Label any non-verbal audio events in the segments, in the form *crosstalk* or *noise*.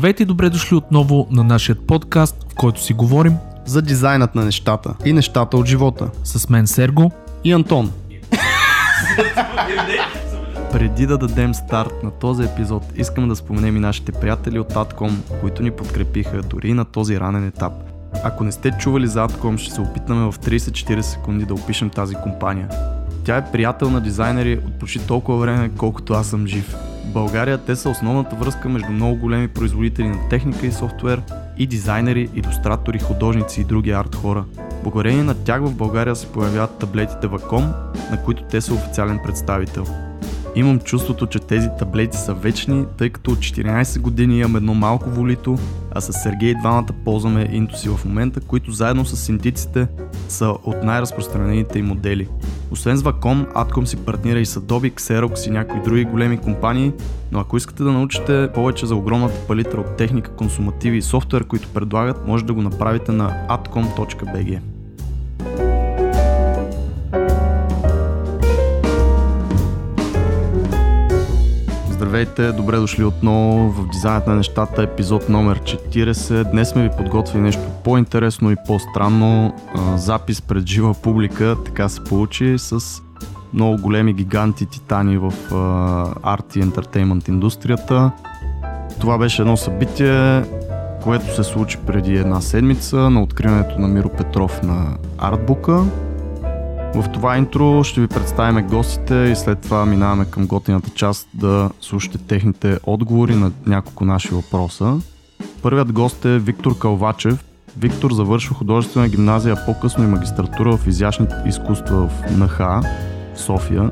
Здравейте и добре дошли отново на нашия подкаст, в който си говорим за дизайнът на нещата и нещата от живота. с мен Серго. И Антон. Преди да дадем старт на този епизод, искам да споменем и нашите приятели от Atcom, които ни подкрепиха дори на този ранен етап. Ако не сте чували за Atcom, ще се опитаме в 30-40 секунди да опишем тази компания. Тя е приятел на дизайнери от почти толкова време, колкото аз съм жив. България те са основната връзка между много големи производители на техника и софтуер и дизайнери, иллюстратори, художници и други арт хора. Благодарение на тях в България се появяват таблетите Wacom, на които те са официален представител. Имам чувството, че тези таблети са вечни, тъй като от 14 години имам едно малко волито, а с Сергей двамата ползваме интуси в момента, които заедно с синтиците са от най-разпространените им модели. Освен с Wacom, Atcom си партнира и с Adobe, Xerox и някои други големи компании, но ако искате да научите повече за огромната палитра от техника, консумативи и софтуер, които предлагат, може да го направите на atcom.bg. Здравейте, добре дошли отново в Дизайнът на нещата, епизод номер 40. Днес сме ви подготвили нещо по-интересно и по-странно. Запис пред жива публика, така се получи, с много големи гиганти титани в арт и ентертеймент индустрията. Това беше едно събитие, което се случи преди една седмица на откриването на Миро Петров на Артбука. В това интро ще ви представим гостите и след това минаваме към готината част да слушате техните отговори на няколко наши въпроса. Първият гост е Виктор Калвачев. Виктор завършва художествена гимназия, по-късно и магистратура в изящни изкуства в НХ в София.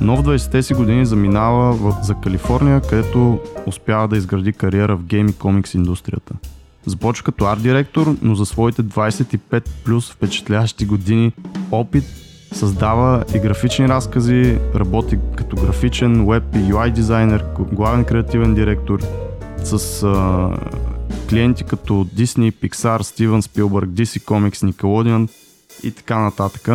Но в 20-те си години заминава в, за Калифорния, където успява да изгради кариера в гейм и комикс индустрията. Започва като арт директор, но за своите 25 плюс впечатляващи години опит създава и графични разкази, работи като графичен, веб и UI дизайнер, главен креативен директор с а, клиенти като Disney, Pixar, Steven Spielberg, DC Comics, Nickelodeon и така нататък.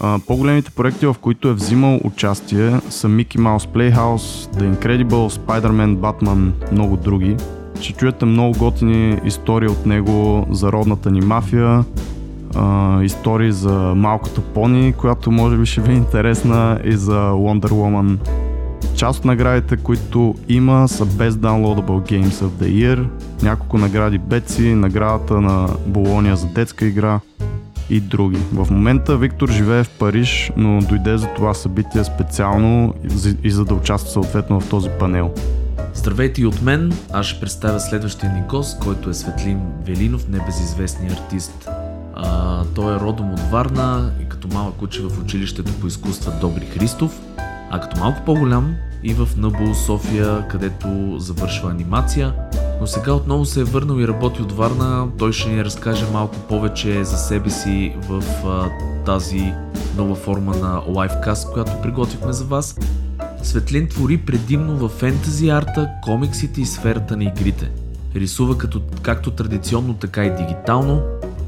А, по-големите проекти, в които е взимал участие са Mickey Mouse Playhouse, The Incredible, Spider-Man, Batman, много други. Ще чуете много готини истории от него за родната ни мафия, а, истории за малкото пони, която може би ще ви е интересна и за Wonder Woman. Част от наградите, които има са Best Downloadable Games of the Year, няколко награди Беци, наградата на Болония за детска игра и други. В момента Виктор живее в Париж, но дойде за това събитие специално и за да участва съответно в този панел. Здравейте и от мен. Аз ще представя следващия ни гост, който е Светлин Велинов, небезизвестният артист. А, той е родом от Варна и като малък учи в училището по изкуства Добри Христов, а като малко по-голям и в НБУ София, където завършва анимация. Но сега отново се е върнал и работи от Варна. Той ще ни разкаже малко повече за себе си в а, тази нова форма на лайфкаст, която приготвихме за вас. Светлин твори предимно в фентази арта, комиксите и сферата на игрите. Рисува като, както традиционно, така и дигитално,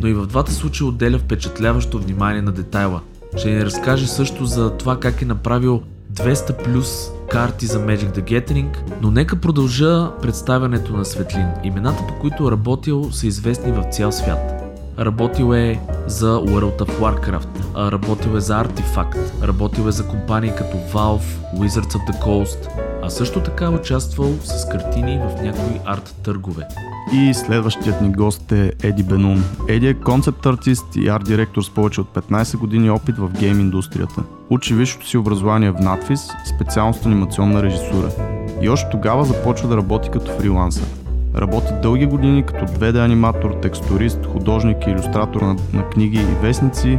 но и в двата случая отделя впечатляващо внимание на детайла. Ще ни разкаже също за това как е направил 200 плюс карти за Magic the Gathering, но нека продължа представянето на Светлин. Имената по които е работил са известни в цял свят. Работил е за World of Warcraft, работил е за Artifact, работил е за компании като Valve, Wizards of the Coast, а също така е участвал с картини в някои арт търгове. И следващият ни гост е Еди Бенун. Еди е концепт артист и арт директор с повече от 15 години опит в гейм индустрията. Учи висшето си образование в надфис, специалност анимационна режисура. И още тогава започва да работи като фрилансър. Работи дълги години като 2D аниматор, тексторист, художник и иллюстратор на, на книги и вестници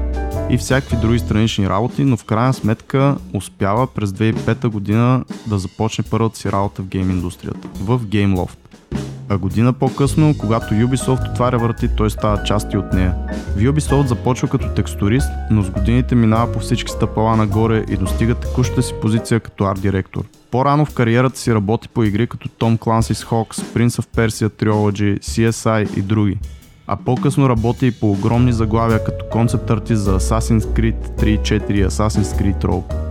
и всякакви други странични работи, но в крайна сметка успява през 2005 година да започне първата си работа в гейм индустрията, в GameLoft. А година по-късно, когато Ubisoft отваря врати, той става части от нея. В Ubisoft започва като тексторист, но с годините минава по всички стъпала нагоре и достига текущата си позиция като арт директор. По-рано в кариерата си работи по игри като Tom Clancy's Hawks, Prince of Persia Trilogy, CSI и други. А по-късно работи и по огромни заглавия като концепт артист за Assassin's Creed 3 4 Assassin's Creed Rogue.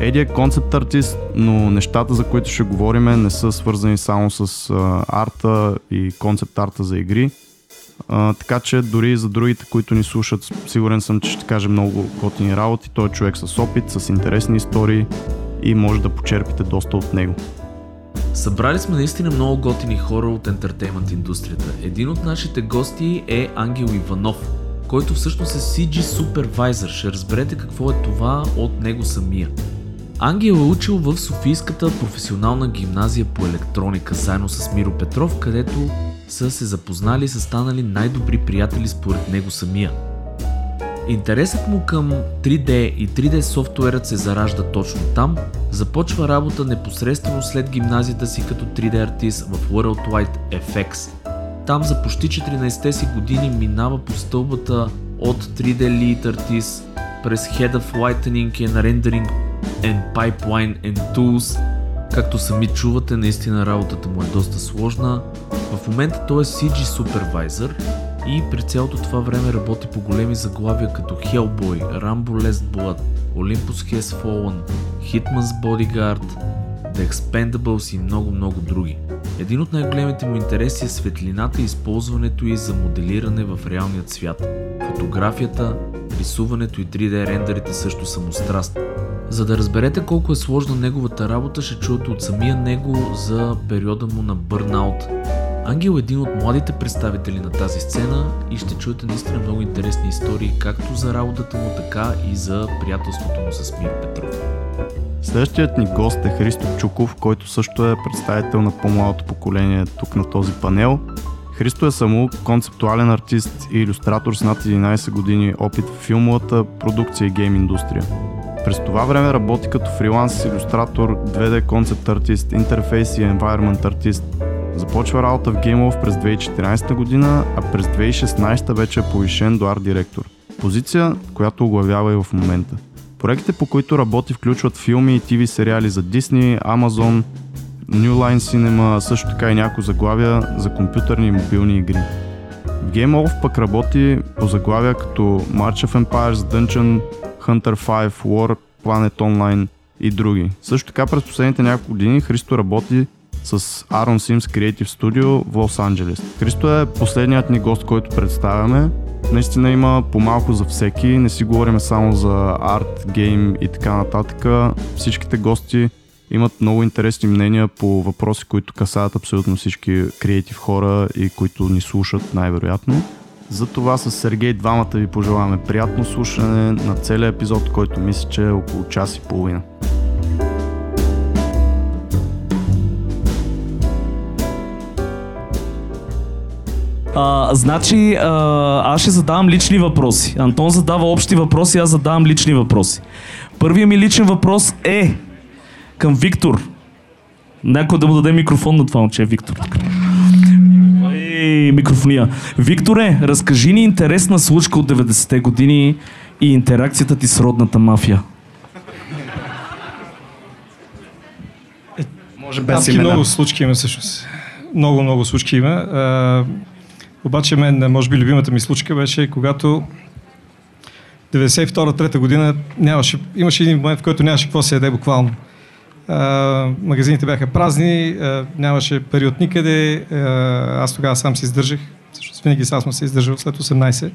Еди е концепт артист, но нещата, за които ще говорим, не са свързани само с а, арта и концепт арта за игри. А, така че дори за другите, които ни слушат, сигурен съм, че ще каже много готини работи. Той е човек с опит, с интересни истории и може да почерпите доста от него. Събрали сме наистина много готини хора от ентертеймент индустрията. Един от нашите гости е Ангел Иванов, който всъщност е CG Supervisor. Ще разберете какво е това от него самия. Ангел е учил в Софийската професионална гимназия по електроника заедно с Миро Петров, където са се запознали и са станали най-добри приятели според него самия. Интересът му към 3D и 3D софтуерът се заражда точно там, започва работа непосредствено след гимназията си като 3D артист в Worldwide FX. Там за почти 14-те си години минава по стълбата от 3D Lead Artist през Head of Lightning and Rendering and Pipeline and Tools. Както сами чувате, наистина работата му е доста сложна. В момента той е CG Supervisor и през цялото това време работи по големи заглавия като Hellboy, Rambo Last Blood, Olympus Has Fallen, Hitman's Bodyguard, The Expendables и много-много други. Един от най-големите му интереси е светлината и използването й за моделиране в реалният свят. Фотографията, рисуването и 3D рендерите също са му страст. За да разберете колко е сложна неговата работа, ще чуете от самия него за периода му на бърнаут. Ангел е един от младите представители на тази сцена и ще чуете наистина много интересни истории както за работата му, така и за приятелството му с Мир Петров. Следващият ни гост е Христо Чуков, който също е представител на по-младото поколение тук на този панел. Христо е само концептуален артист и иллюстратор с над 11 години опит в филмовата продукция и гейм индустрия. През това време работи като фриланс илюстратор, 2D концепт артист, интерфейс и environment артист. Започва работа в GameLove през 2014 година, а през 2016 вече е повишен до арт директор. Позиция, която оглавява и в момента. Проектите, по които работи, включват филми и ТВ сериали за Disney, Amazon, New Line Cinema, също така и някои заглавия за компютърни и мобилни игри. В Game пък работи по заглавия като March of Empires, Dungeon, Hunter 5, War, Planet Online и други. Също така през последните няколко години Христо работи с Aaron Sims Creative Studio в Лос Анджелес. Христо е последният ни гост, който представяме. Наистина има по-малко за всеки, не си говорим само за арт, гейм и така нататък. Всичките гости имат много интересни мнения по въпроси, които касаят абсолютно всички креатив хора и които ни слушат най-вероятно. Затова с Сергей двамата ви пожелаваме приятно слушане на целият епизод, който мисля, че е около час и половина. А, значи, а, аз ще задавам лични въпроси. Антон задава общи въпроси, аз задавам лични въпроси. Първият ми личен въпрос е към Виктор. Някой да му даде микрофон на това момче, Виктор. Ей, микрофония. Викторе, разкажи ни интересна случка от 90-те години и интеракцията ти с родната мафия. Може без Адски много случки има всъщност. Много, много случки има. Обаче мен, може би, любимата ми случка беше, когато 92-3 година нямаше, имаше един момент, в който нямаше какво се яде буквално. А, магазините бяха празни, а, нямаше пари от никъде. А, аз тогава сам се издържах. Всъщност винаги сам съм се издържал след 18.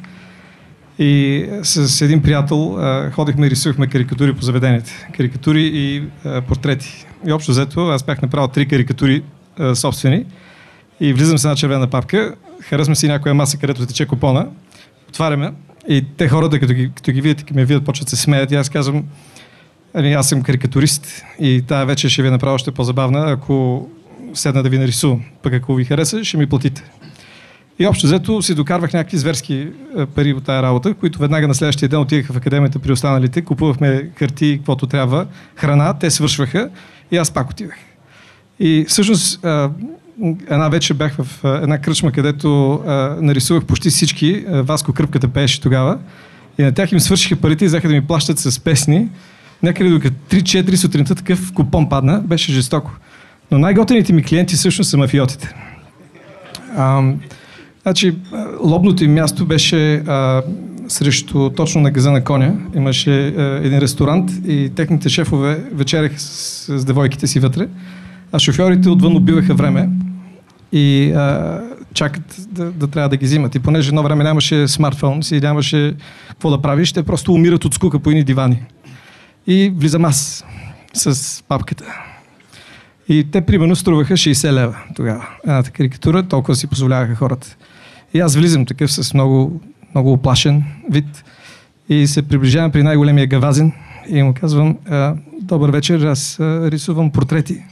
И с един приятел а, ходихме и рисувахме карикатури по заведенията. Карикатури и а, портрети. И общо взето аз бях направил три карикатури а, собствени. И влизам с една червена папка, харесвам си някоя маса, където тече купона, отваряме и те хората, като ги, като ги видят и ме видят, почват се смеят и аз казвам, Ами, аз съм карикатурист и тази вечер ще ви направя още по-забавна, ако седна да ви нарисувам. Пък ако ви хареса, ще ми платите. И общо взето си докарвах някакви зверски е, пари от тази работа, които веднага на следващия ден отиваха в академията при останалите, купувахме харти, каквото трябва, храна, те свършваха и аз пак отивах. И всъщност е, една вечер бях в една кръчма, където нарисувах почти всички. Васко Кръпката пееше тогава. И на тях им свършиха парите и взеха да ми плащат с песни. Някъде докато 3-4 сутринта такъв купон падна, беше жестоко. Но най-готените ми клиенти всъщност са мафиотите. А, значи, лобното им място беше а, срещу точно на газа на коня. Имаше а, един ресторант и техните шефове вечеряха с, с девойките си вътре, а шофьорите отвън убиваха време и а, чакат да, да трябва да ги взимат. И понеже едно време нямаше смартфон си, нямаше какво да правиш, те просто умират от скука по едни дивани. И влизам аз с папката. И те примерно струваха 60 лева тогава. Едната карикатура, толкова си позволяваха хората. И аз влизам такъв с много, много оплашен вид и се приближавам при най-големия гавазин и му казвам, добър вечер, аз рисувам портрети.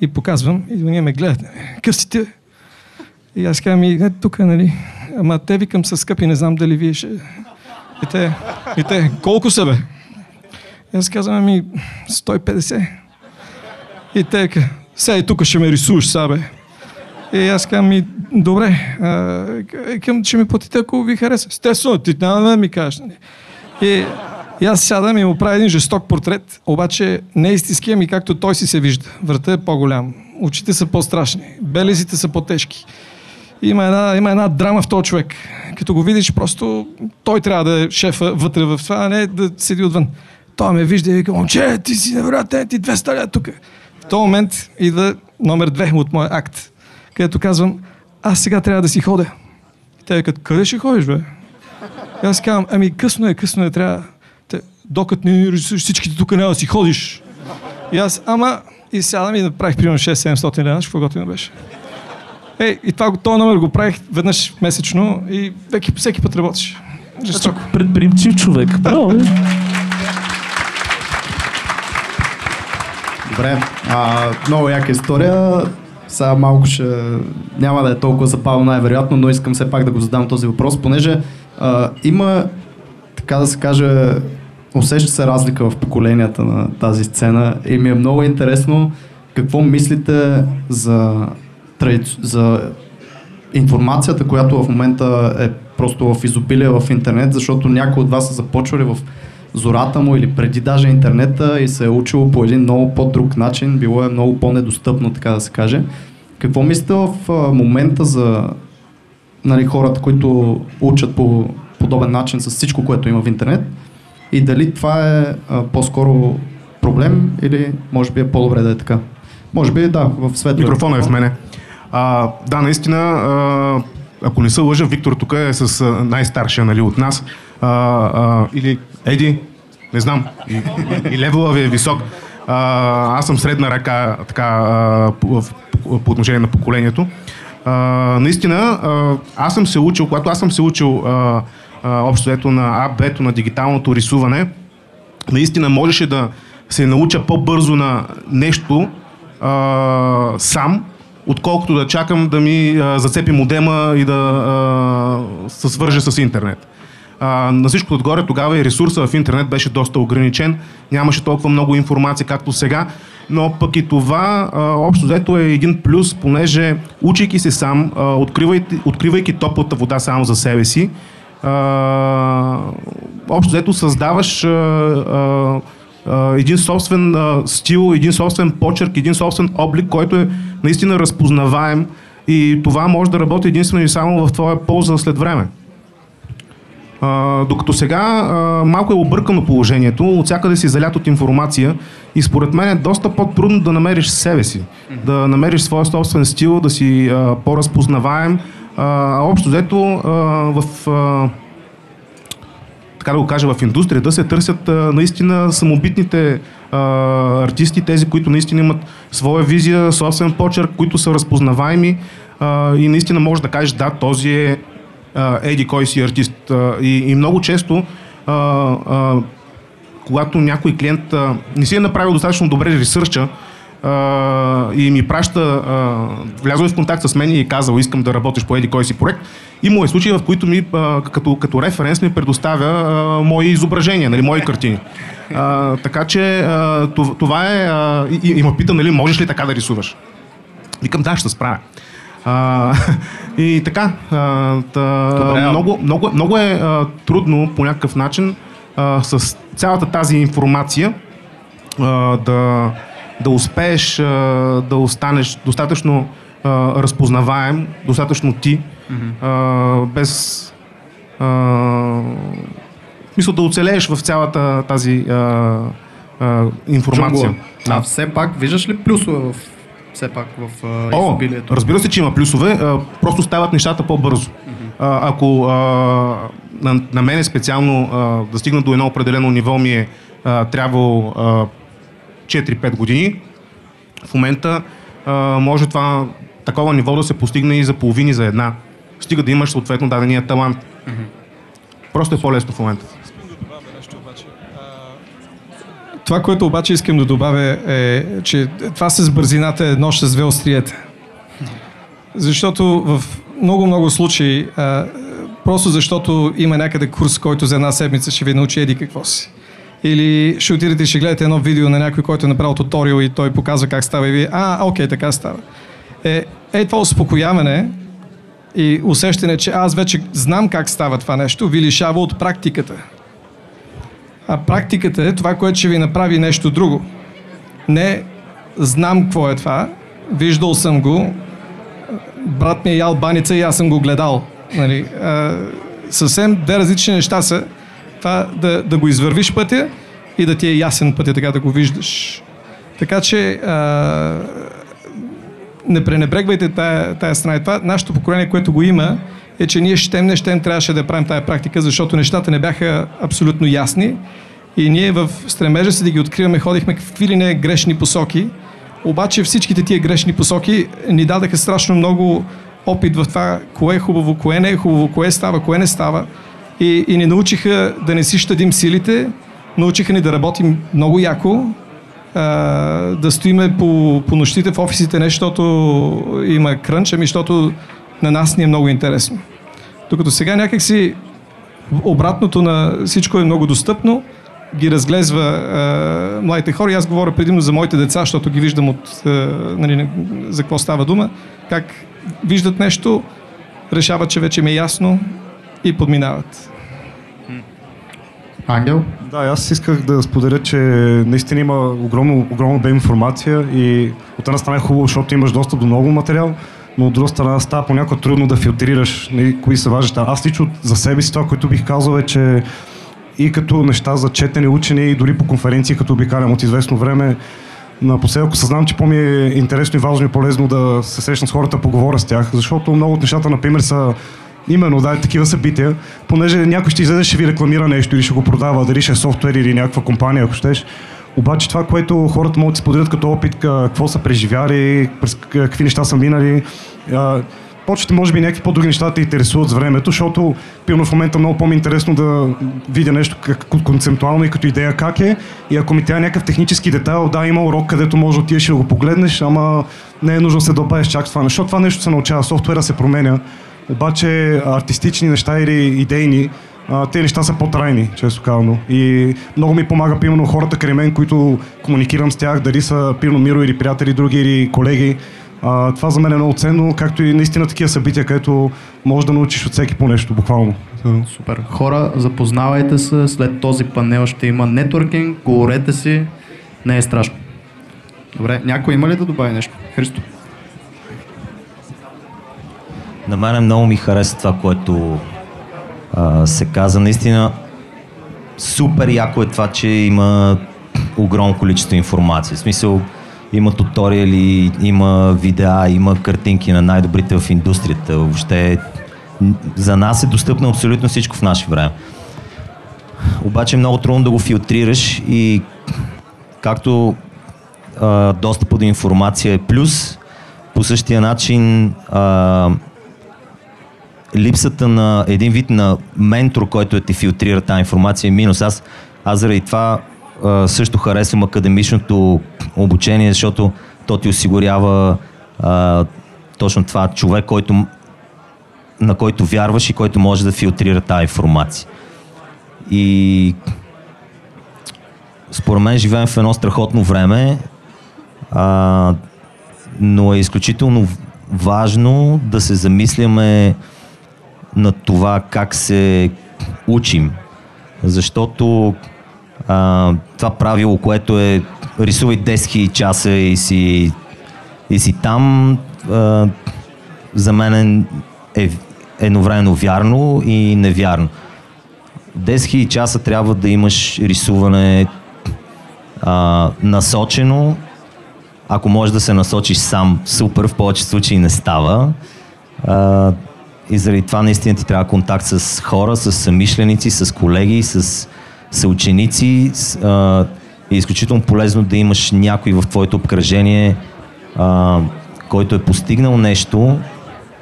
И показвам, и ние ме гледат. Късите. И аз казвам, и е, тук, нали, ама те викам са скъпи, не знам дали вие ще... И те, и те колко са бе? И аз казвам, ами 150. И те, сега и тук ще ме рисуваш, са бе. И аз казвам, ми, добре, а, към, ще ми платите, ако ви хареса. Естествено, ти няма да ми кажеш. Нали? И, и аз сядам и му правя един жесток портрет, обаче не е истински, ами както той си се вижда. Врата е по-голям, очите са по-страшни, белезите са по-тежки. Има една, има една драма в този човек. Като го видиш, просто той трябва да е шефа вътре в това, а не да седи отвън. Той ме вижда и вика, момче, ти си невероятен, ти 200 лева тук. В този момент идва номер две от моя акт където казвам, аз сега трябва да си ходя. И те викат, къде ще ходиш, бе? И аз казвам, ами късно е, късно е, трябва. Докато не рисуваш всичките тук няма да си ходиш. И аз, ама, и сядам и направих примерно 6-700 лена, какво готино беше. Е, и това, този номер го правих веднъж месечно и всеки, всеки път работеше. Жестоко. Значи, предприемчив човек. Браво, Добре, а, много яка история. Сега малко ще... Няма да е толкова забавно най-вероятно, но искам все пак да го задам този въпрос, понеже а, има, така да се каже, усеща се разлика в поколенията на тази сцена. И ми е много интересно какво мислите за, за информацията, която в момента е просто в изобилие в интернет, защото някои от вас са започвали в зората му или преди даже интернета и се е учило по един много по-друг начин, било е много по-недостъпно, така да се каже. Какво мислите в момента за нали, хората, които учат по подобен начин с всичко, което има в интернет и дали това е а, по-скоро проблем или може би е по-добре да е така? Може би да, в света. Микрофона е в мене. А, да, наистина, а, ако не се лъжа, Виктор тук е с най-старшия нали, от нас. А, а, или Еди, не знам, и, и, и левела ви е висок. А, аз съм средна ръка така, а, по, по, по отношение на поколението. А, наистина, а, аз съм се учил, когато аз съм се учил а, общо на АБ-то на дигиталното рисуване, наистина можеше да се науча по-бързо на нещо а, сам, отколкото да чакам да ми а, зацепи модема и да се свърже с интернет. А, на всичко отгоре тогава и ресурса в интернет беше доста ограничен, нямаше толкова много информация както сега, но пък и това а, общо взето е един плюс, понеже учейки се сам, а, откривайки, топлата вода само за себе си, общо взето създаваш един собствен стил, един собствен почерк, един собствен облик, който е наистина разпознаваем и това може да работи единствено и само в твоя полза след време. А, докато сега а, малко е объркано положението, от всякъде си залят от информация и според мен е доста по-трудно да намериш себе си, да намериш своя собствен стил, да си а, по-разпознаваем. А, общо взето а, в а, така да го кажа, в индустрията се търсят а, наистина самобитните а, артисти, тези, които наистина имат своя визия, собствен почерк, които са разпознаваеми а, и наистина можеш да кажеш, да, този е еди кой си артист. И, и много често, а, а, когато някой клиент а, не си е направил достатъчно добре ресърча, и ми праща, влязъл е в контакт с мен и е казал, искам да работиш по еди кой си проект. Има е случаи, в които ми, като, като референс ми предоставя мои изображения, нали, мои картини. Uh, така че uh, това е... Uh, и, и ме пита, нали, можеш ли така да рисуваш? Викам, да, ще справя. А, *laughs* и така, а, та, Добре, много, много, много е а, трудно по някакъв начин а, с цялата тази информация а, да, да успееш да останеш достатъчно разпознаваем, достатъчно ти, mm-hmm. без а, мисля да оцелееш в цялата тази а, а, информация. Джунгла. А все пак, виждаш ли плюсове в все пак в а, О, изобилието? разбира се, че има плюсове, а, просто стават нещата по-бързо. А, ако а, на, на мене специално а, да стигна до едно определено ниво ми е а, трябвало а, 4-5 години, в момента а, може това такова ниво да се постигне и за половини за една. Стига да имаш съответно дадения талант. Просто е по-лесно в момента. Това, което обаче искам да добавя е, че това с бързината е нощ с две остриета. Защото в много-много случаи, а, просто защото има някъде курс, който за една седмица ще ви научи еди какво си. Или ще отидете и ще гледате едно видео на някой, който е направил туториал и той показва как става и вие, а, окей, така става. Е, е това успокояване и усещане, че аз вече знам как става това нещо, ви лишава от практиката. А практиката е това, което ще ви направи нещо друго. Не знам какво е това, виждал съм го, брат ми е ял баница и аз съм го гледал. Нали? А, съвсем две различни неща са това да, да го извървиш пътя и да ти е ясен пътя, така да го виждаш. Така че а, не пренебрегвайте тая, тая страна. И това нашето поколение, което го има, е, че ние щем, не щем, трябваше да правим тая практика, защото нещата не бяха абсолютно ясни. И ние в стремежа си да ги откриваме, ходихме в какви ли не грешни посоки. Обаче всичките тия грешни посоки ни дадаха страшно много опит в това, кое е хубаво, кое не е хубаво, кое става, кое не става. И, и ни научиха да не си щадим силите, научиха ни да работим много яко, а, да стоиме по, по нощите в офисите, не защото има крънч, ами защото на нас ни е много интересно. Докато сега някакси обратното на всичко е много достъпно, ги разглезва а, младите хора. И аз говоря предимно за моите деца, защото ги виждам от, а, нали, за какво става дума, как виждат нещо, решават, че вече ми е ясно и подминават. Ангел? Да, аз исках да споделя, че наистина има огромно, огромно обем информация и от една страна е хубаво, защото имаш достъп до много материал, но от друга страна става понякога трудно да филтрираш нали, кои са важните. Аз лично за себе си това, което бих казал е, че и като неща за четене, учене и дори по конференции, като обикалям от известно време, Напоследък осъзнавам, че по-ми е интересно и важно и полезно да се срещна с хората, поговоря с тях, защото много от нещата, например, са Именно, да, такива събития, понеже някой ще излезе, ще ви рекламира нещо или ще го продава, дали ще е софтуер или някаква компания, ако щеш. Обаче това, което хората могат да споделят като опит, какво са преживяли, през какви неща са минали, почвате може би някакви по-други неща те интересуват с времето, защото пилно в момента много по-ми интересно да видя нещо как, концептуално и като идея как е. И ако ми трябва някакъв технически детайл, да, има урок, където може да отидеш и да го погледнеш, ама не е нужно да се допаеш чак това. Защото това нещо се научава, софтуера се променя. Обаче артистични неща или идейни, те неща са по-трайни, често казано. И много ми помага, примерно, хората край мен, които комуникирам с тях, дали са, пирно Миро или приятели, други или колеги. А, това за мен е много ценно, както и наистина такива събития, където можеш да научиш от всеки по нещо, буквално. Супер. Хора, запознавайте се, след този панел ще има нетворкинг, говорете си, не е страшно. Добре, някой има ли да добави нещо? Христо. На мен много ми хареса това, което а, се каза. Наистина супер яко е това, че има огромно количество информация. В смисъл, има туториали, има видеа, има картинки на най-добрите в индустрията. Въобще за нас е достъпно абсолютно всичко в наше време. Обаче е много трудно да го филтрираш и както а, до информация е плюс, по същия начин а, липсата на един вид на ментор, който е ти филтрира тази информация е минус. Аз, аз заради това а, също харесвам академичното обучение, защото то ти осигурява а, точно това човек, който, на който вярваш и който може да филтрира тази информация. И според мен живеем в едно страхотно време, а, но е изключително важно да се замисляме на това как се учим. Защото а, това правило, което е рисувай 10 000 часа и си, и си там, а, за мен е, едновременно вярно и невярно. 10 000 часа трябва да имаш рисуване а, насочено. Ако можеш да се насочиш сам, супер, в повече случаи не става. А, и заради това наистина ти трябва контакт с хора, с съмишленици, с колеги, с съученици. С, а, е изключително полезно да имаш някой в твоето обкръжение, а, който е постигнал нещо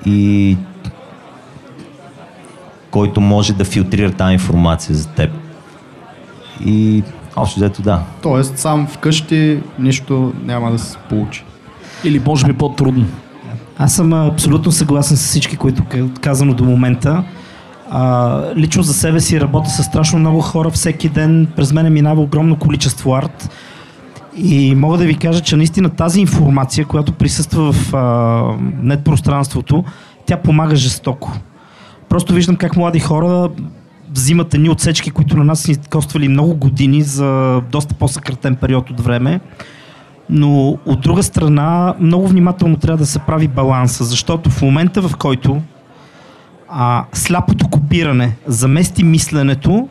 и който може да филтрира тази информация за теб. И общо взето да. Тоест сам вкъщи нищо няма да се получи. Или може би по-трудно. Аз съм абсолютно съгласен с всички, които ка- казано до момента. А, лично за себе си работя с страшно много хора всеки ден. През мене минава огромно количество арт. И мога да ви кажа, че наистина тази информация, която присъства в а, нет пространството, тя помага жестоко. Просто виждам как млади хора взимат едни отсечки, които на нас ни коствали много години за доста по-съкратен период от време. Но от друга страна, много внимателно трябва да се прави баланса, защото в момента, в който а, сляпото копиране замести мисленето,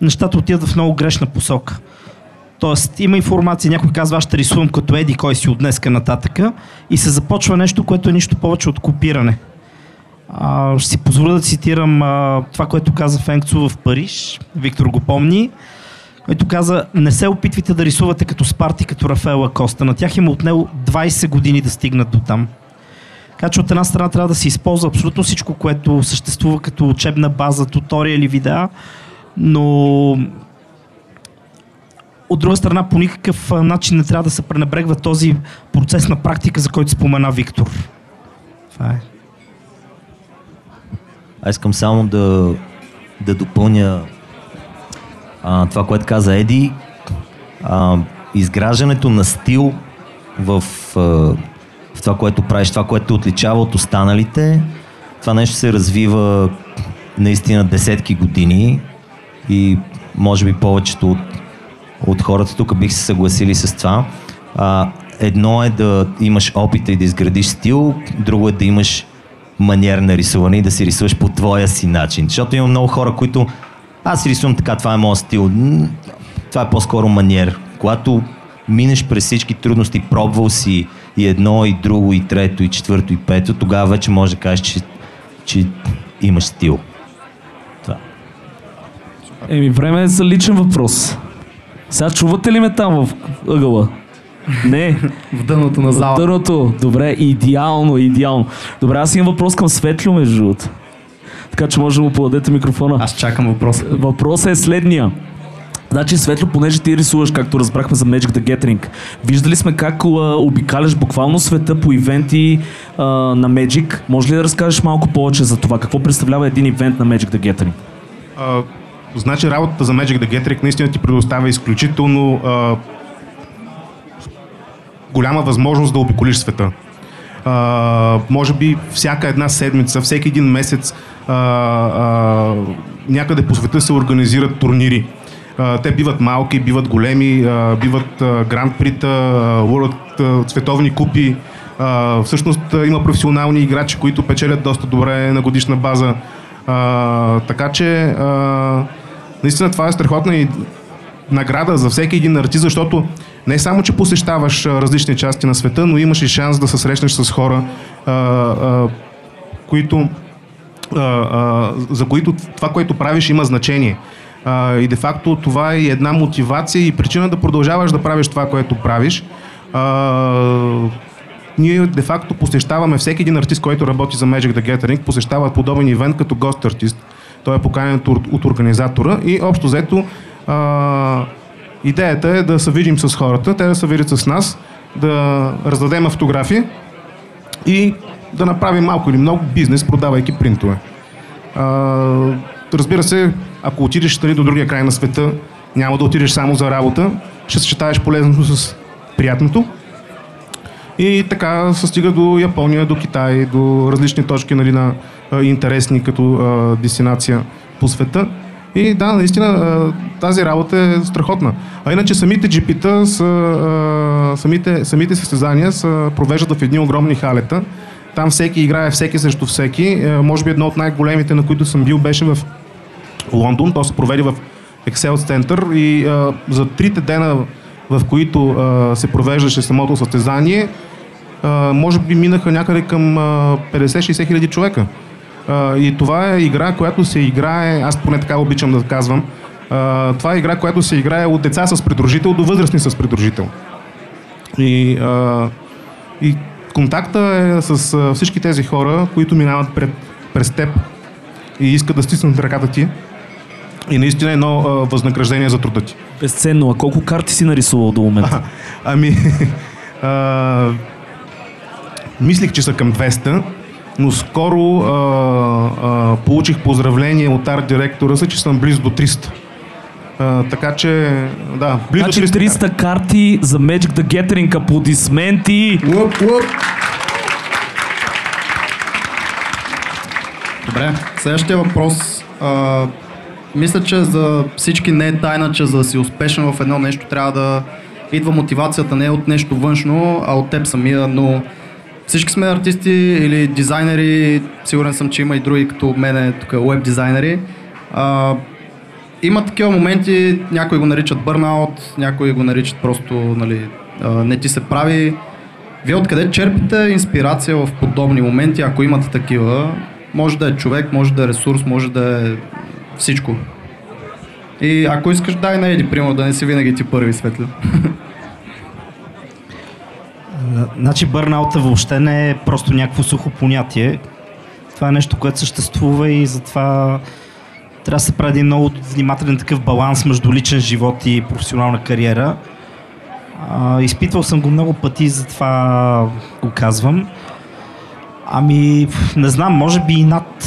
нещата отиват в много грешна посока. Тоест, има информация, някой казва, аз ще рисувам като еди кой си от днеска нататъка и се започва нещо, което е нищо повече от копиране. А, ще си позволя да цитирам а, това, което каза Фенкцо в Париж. Виктор го помни който каза, не се опитвайте да рисувате като Спарти, като Рафаела Коста. На тях им е отнело 20 години да стигнат до там. Така че от една страна трябва да се използва абсолютно всичко, което съществува като учебна база, туториали, видеа, но от друга страна по никакъв начин не трябва да се пренебрегва този процес на практика, за който спомена Виктор. Това е. Аз искам само да, да допълня а, това, което каза Еди. А, изграждането на стил в, а, в това, което правиш, това, което те отличава от останалите, това нещо се развива наистина десетки години и може би повечето от, от хората тук бих се съгласили с това. А, едно е да имаш опита и да изградиш стил, друго е да имаш маниер на рисуване и да си рисуваш по твоя си начин. Защото има много хора, които аз рисувам така, това е моят стил. Това е по-скоро маниер. Когато минеш през всички трудности, пробвал си и едно, и друго, и трето, и четвърто, и пето, тогава вече можеш да кажеш, че, че имаш стил. Това. Еми, време е за личен въпрос. Сега чувате ли ме там в ъгъла? Не. В дъното на зала. Дърното. Добре, идеално, идеално. Добре, аз имам въпрос към Светлю, между другото. Така че може да му подадете микрофона. Аз чакам въпроса. Въпросът е следния. Значи, Светло, понеже ти рисуваш, както разбрахме за Magic the Gathering, виждали сме как а, обикаляш буквално света по ивенти а, на Magic. Може ли да разкажеш малко повече за това? Какво представлява един ивент на Magic the Gathering? А, значи работата за Magic the Gathering наистина ти предоставя изключително а, голяма възможност да обиколиш света. А, може би всяка една седмица, всеки един месец а, а, някъде по света се организират турнири. А, те биват малки, биват големи, а, биват а, Гранд Прита, а, World, световни купи. А, всъщност има професионални играчи, които печелят доста добре на годишна база. А, така че а, наистина това е страхотна и награда за всеки един артист, защото не само, че посещаваш различни части на света, но имаш и шанс да се срещнеш с хора, а, а, които, за които това, което правиш, има значение. И де-факто това е една мотивация и причина да продължаваш да правиш това, което правиш. Ние де-факто посещаваме всеки един артист, който работи за Magic the Gathering, посещава подобен ивент като гост артист. Той е поканен от, организатора и общо взето идеята е да се видим с хората, те да се видят с нас, да раздадем автографии и да направим малко или много бизнес, продавайки принтове. А, разбира се, ако отидеш нали, до другия край на света, няма да отидеш само за работа, ще съчетаеш полезното с приятното. И така се стига до Япония, до Китай, до различни точки нали, на интересни като а, дестинация по света. И да, наистина тази работа е страхотна. А иначе самите джипита, са, самите, самите състезания се провеждат в едни огромни халета, Там всеки играе всеки срещу всеки. Е, може би едно от най-големите, на които съм бил, беше в Лондон. То се проведе в Excel Center и а, за трите дена, в които а, се провеждаше самото състезание, а, може би минаха някъде към 50-60 хиляди човека. А, и това е игра, която се играе, аз поне така обичам да казвам, а, това е игра, която се играе от деца с придружител до възрастни с придружител. И, а, и контакта е с а, всички тези хора, които минават пред, през теб и искат да стиснат ръката ти. И наистина едно а, възнаграждение за труда ти. Безценно. А колко карти си нарисувал до момента? Ами, *laughs* а, мислих, че са към 200, но скоро а, а, получих поздравление от арт директора си, че съм близо до 300. А, така че, да, близо Значи до 300. 300 карти за Magic the Gathering, аплодисменти. Луп, луп. Добре, следващия въпрос. А, мисля, че за всички не е тайна, че за да си успешен в едно нещо трябва да идва мотивацията не от нещо външно, а от теб самия, но всички сме артисти или дизайнери, сигурен съм, че има и други като мене, тук веб дизайнери. А, има такива моменти, някои го наричат бърнаут, някои го наричат просто нали, не ти се прави. Вие откъде черпите инспирация в подобни моменти, ако имате такива? Може да е човек, може да е ресурс, може да е всичко. И ако искаш, дай на Еди, примерно, да не си винаги ти първи, Светло. *laughs* Значи бърнаута въобще не е просто някакво сухо понятие. Това е нещо, което съществува и затова трябва да се прави един много внимателен такъв баланс между личен живот и професионална кариера. А, изпитвал съм го много пъти, затова го казвам. Ами, не знам, може би и над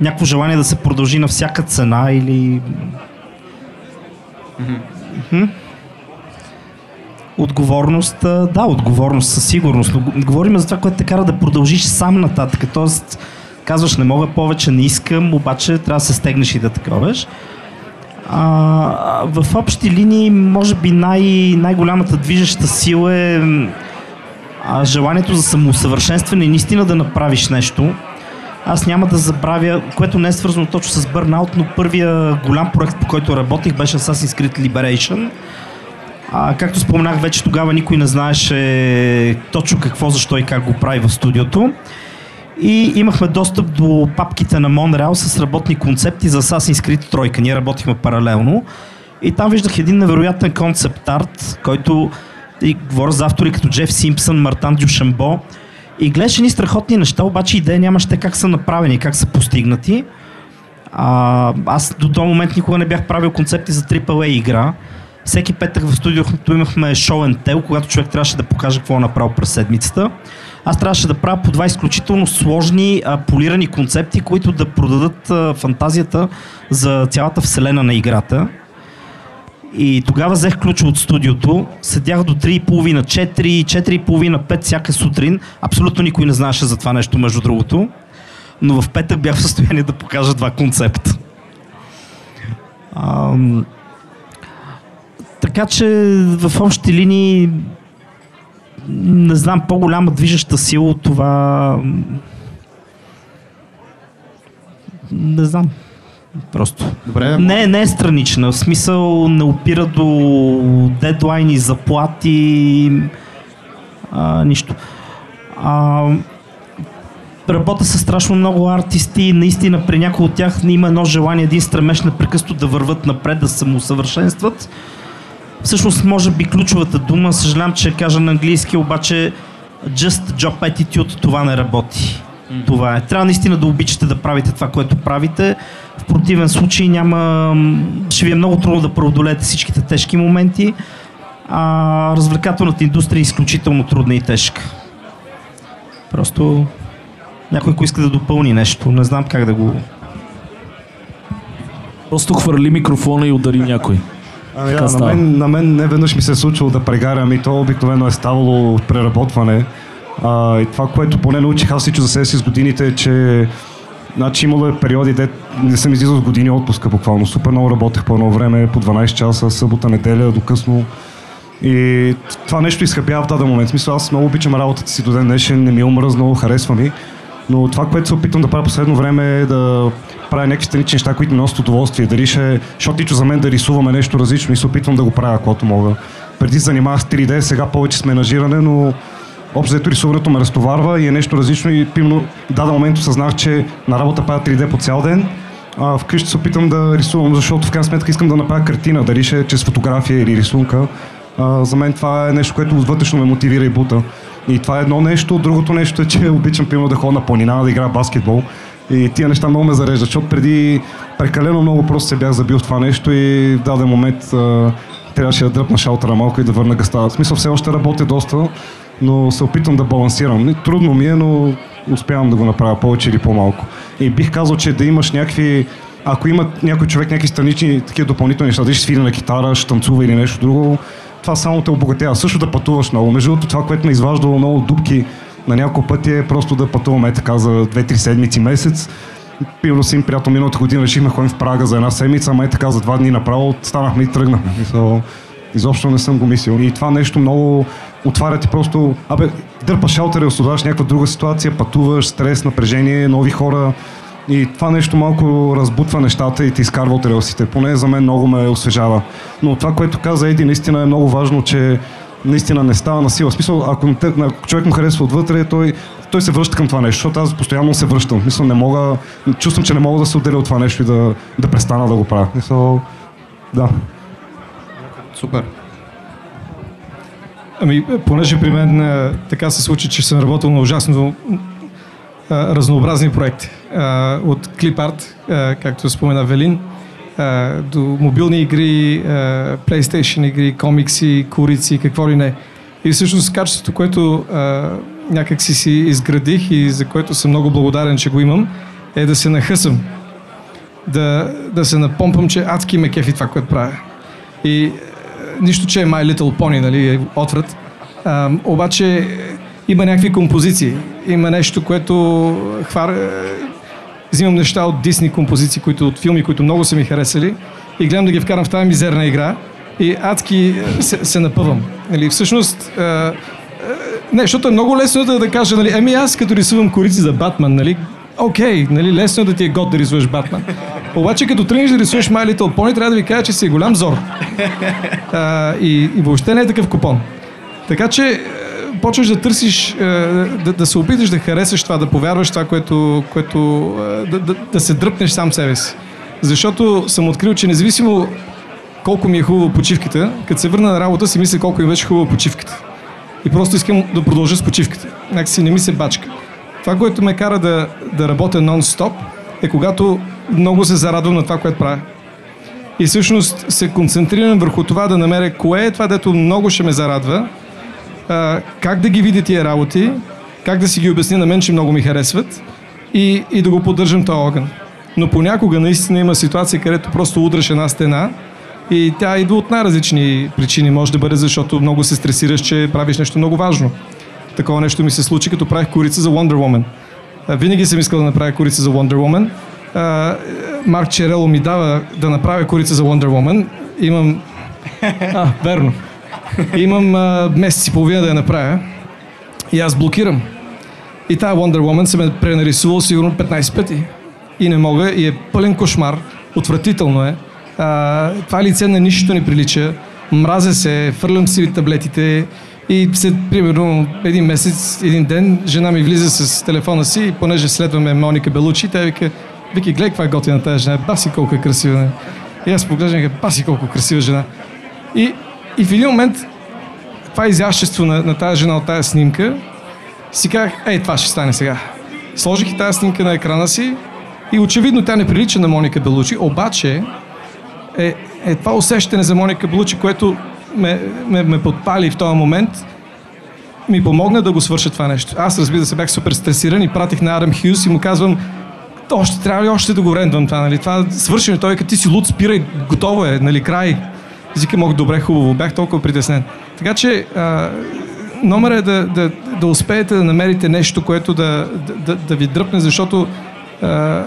някакво желание да се продължи на всяка цена или... Мгм. Отговорност, да, отговорност със сигурност, но говорим за това, което те кара да продължиш сам нататък. Тоест, казваш, не мога повече, не искам, обаче трябва да се стегнеш и да таковеш. А, в общи линии, може би най- най-голямата движеща сила е а, желанието за самоусъвършенстване и наистина да направиш нещо. Аз няма да забравя, което не е свързано точно с Burnout, но първия голям проект, по който работих, беше Assassin's Creed Liberation. А, както споменах вече, тогава никой не знаеше точно какво, защо и как го прави в студиото. И имахме достъп до папките на Monreal с работни концепти за Assassin's Creed тройка. Ние работихме паралелно. И там виждах един невероятен концепт арт, който и говоря за автори като Джеф Симпсън, Мартан Дюшембо. И гледаш едни страхотни неща, обаче идея нямаш те как са направени, как са постигнати. А, аз до този момент никога не бях правил концепти за AAA игра. Всеки петък в студиото имахме show and когато човек трябваше да покаже какво е направил през седмицата. Аз трябваше да правя по два изключително сложни, а, полирани концепти, които да продадат а, фантазията за цялата вселена на играта. И тогава взех ключа от студиото, седях до 3.30, 4, 4.30, 5 всяка сутрин. Абсолютно никой не знаеше за това нещо, между другото. Но в петък бях в състояние да покажа два концепта. Ам... Така че в общи линии не знам, по-голяма движеща сила от това не знам. Просто. Добре, Не, не е странична. В смисъл не опира до дедлайни, заплати, а, нищо. А, работя с страшно много артисти и наистина при някои от тях има едно желание, един стремеж непрекъснато да върват напред, да се самоусъвършенстват. Всъщност, може би ключовата дума, съжалявам, че я кажа на английски, обаче just job attitude това не работи. Това е. Трябва наистина да обичате да правите това, което правите. В противен случай няма... Ще ви е много трудно да преодолеете всичките тежки моменти. А развлекателната индустрия е изключително трудна и тежка. Просто някой, ако иска да допълни нещо, не знам как да го... Просто хвърли микрофона и удари някой. Ами да, на мен, на мен не веднъж ми се е случило да прегарям и то обикновено е ставало от преработване. А, и това, което поне научих аз лично за себе си с годините е, че Значи имало е периоди, де не съм излизал с години отпуска буквално. Супер много работех по едно време, по 12 часа, събота, неделя, до късно. И това нещо изхъбява в даден момент. В смисъл, аз много обичам работата си до ден днешен, не ми е омръзнало, харесва ми. Но това, което се опитвам да правя последно време е да правя някакви странични неща, които ми носят удоволствие. Дали ще, защото лично за мен да рисуваме нещо различно и се опитвам да го правя, когато мога. Преди занимавах с 3D, сега повече с менажиране, но общо рисуването ме разтоварва и е нещо различно и пимно даден момент осъзнах, че на работа правя 3D по цял ден, а вкъщи се опитам да рисувам, защото в крайна сметка искам да направя картина, дали ще е чрез фотография или рисунка. А, за мен това е нещо, което вътрешно ме мотивира и бута. И това е едно нещо. Другото нещо е, че обичам примерно да ходя на планина, да играя баскетбол. И тия неща много ме зареждат, защото преди прекалено много просто се бях забил в това нещо и в даден момент а, трябваше да дръпна шалтера малко и да върна гъста. В смисъл все още работя доста, но се опитвам да балансирам. Трудно ми е, но успявам да го направя повече или по-малко. И бих казал, че да имаш някакви ако има някой човек някакви странични такива допълнителни неща, да ще свири на китара, ще танцува или нещо друго, това само те обогатява. Също да пътуваш много. Между другото, това, което ме изваждало много дупки на няколко пъти е просто да пътуваме така за 2-3 седмици, месец. Примерно си приятел миналата година решихме ходим в Прага за една седмица, ама е така за два дни направо станахме и тръгнахме. So, изобщо не съм го мислил. И това нещо много отваря ти просто... Абе, дърпаш шалтера, освобождаваш някаква друга ситуация, пътуваш, стрес, напрежение, нови хора. И това нещо малко разбутва нещата и ти изкарва от релсите. Поне за мен много ме освежава. Но това, което каза Еди, наистина е много важно, че наистина не става на сила. Смисъл, ако, ако човек му харесва отвътре, той, той се връща към това нещо, защото аз постоянно се връщам. Мисля, не мога, чувствам, че не мога да се отделя от това нещо и да, да престана да го правя. Мисъл, да. Супер. Ами, понеже при мен а, така се случи, че съм работил на ужасно а, разнообразни проекти. А, от клипарт, както спомена Велин, до мобилни игри, а, PlayStation игри, комикси, курици, какво ли не. И всъщност качеството, което някак си си изградих и за което съм много благодарен, че го имам, е да се нахъсам. Да, да се напомпам, че адски ме кефи това, което правя. И нищо, че е My Little Pony, нали, е отврат. А, обаче има някакви композиции. Има нещо, което хвар... взимам неща от Дисни композиции, които, от филми, които много са ми харесали и гледам да ги вкарам в тази мизерна игра и адски се, се напъвам. Нали, всъщност, а, а, не, защото е много лесно да, да кажа, нали, ами аз като рисувам корици за Батман, нали, окей, okay, нали, лесно е да ти е год да рисуваш Батман. Обаче като тръгнеш да рисуваш My Little Pony, трябва да ви кажа, че си голям зор. А, и, и въобще не е такъв купон. Така че е, почваш да търсиш, е, да, да се опиташ да харесаш това, да повярваш това, което, което е, да, да, да се дръпнеш сам себе си. Защото съм открил, че независимо колко ми е хубава почивката, като се върна на работа си мисля колко ми беше хубава почивката. И просто искам да продължа с почивката. Някакси не ми се бачка. Това, което ме кара да, да работя нон-стоп, е когато много се зарадвам на това, което правя. И всъщност се концентрирам върху това да намеря кое е това, дето много ще ме зарадва, а, как да ги видя тия работи, как да си ги обясня на мен, че много ми харесват и, и да го поддържам този огън. Но понякога наистина има ситуация, където просто удраш една стена и тя идва от най-различни причини. Може да бъде защото много се стресираш, че правиш нещо много важно. Такова нещо ми се случи, като правих корица за Wonder Woman. Винаги съм искал да направя корица за Wonder Woman. Марк Черело ми дава да направя корица за Wonder Woman. Имам... А, верно. Имам а, месец и половина да я направя. И аз блокирам. И тая Wonder Woman се ме пренарисувал сигурно 15 пъти. И не мога. И е пълен кошмар. Отвратително е. А, това лице на нищо не прилича. Мразя се, фърлям си таблетите. И след, примерно, един месец, един ден, жена ми влиза с телефона си и понеже следваме Моника Белучи, тя вика, Вики, гледай каква е готина тази жена, баси колко е красива. И аз поглеждам баси колко красива жена. И, и в един момент това изящество на, на тази жена от тази снимка, си казах, ей, това ще стане сега. Сложих и тази снимка на екрана си и очевидно тя не прилича на Моника Белучи, обаче е, е това усещане за Моника Белучи, което ме, ме, ме подпали в този момент, ми помогна да го свърша това нещо. Аз разбира се бях супер стресиран и пратих на Адам Хюс и му казвам, още трябва ли още да го рендвам това, нали? Това свършено, той като ти си луд, спирай, готово е, нали, край. Зика мога добре, хубаво, бях толкова притеснен. Така че а, номер е да, да, да успеете да намерите нещо, което да, да, да ви дръпне, защото а,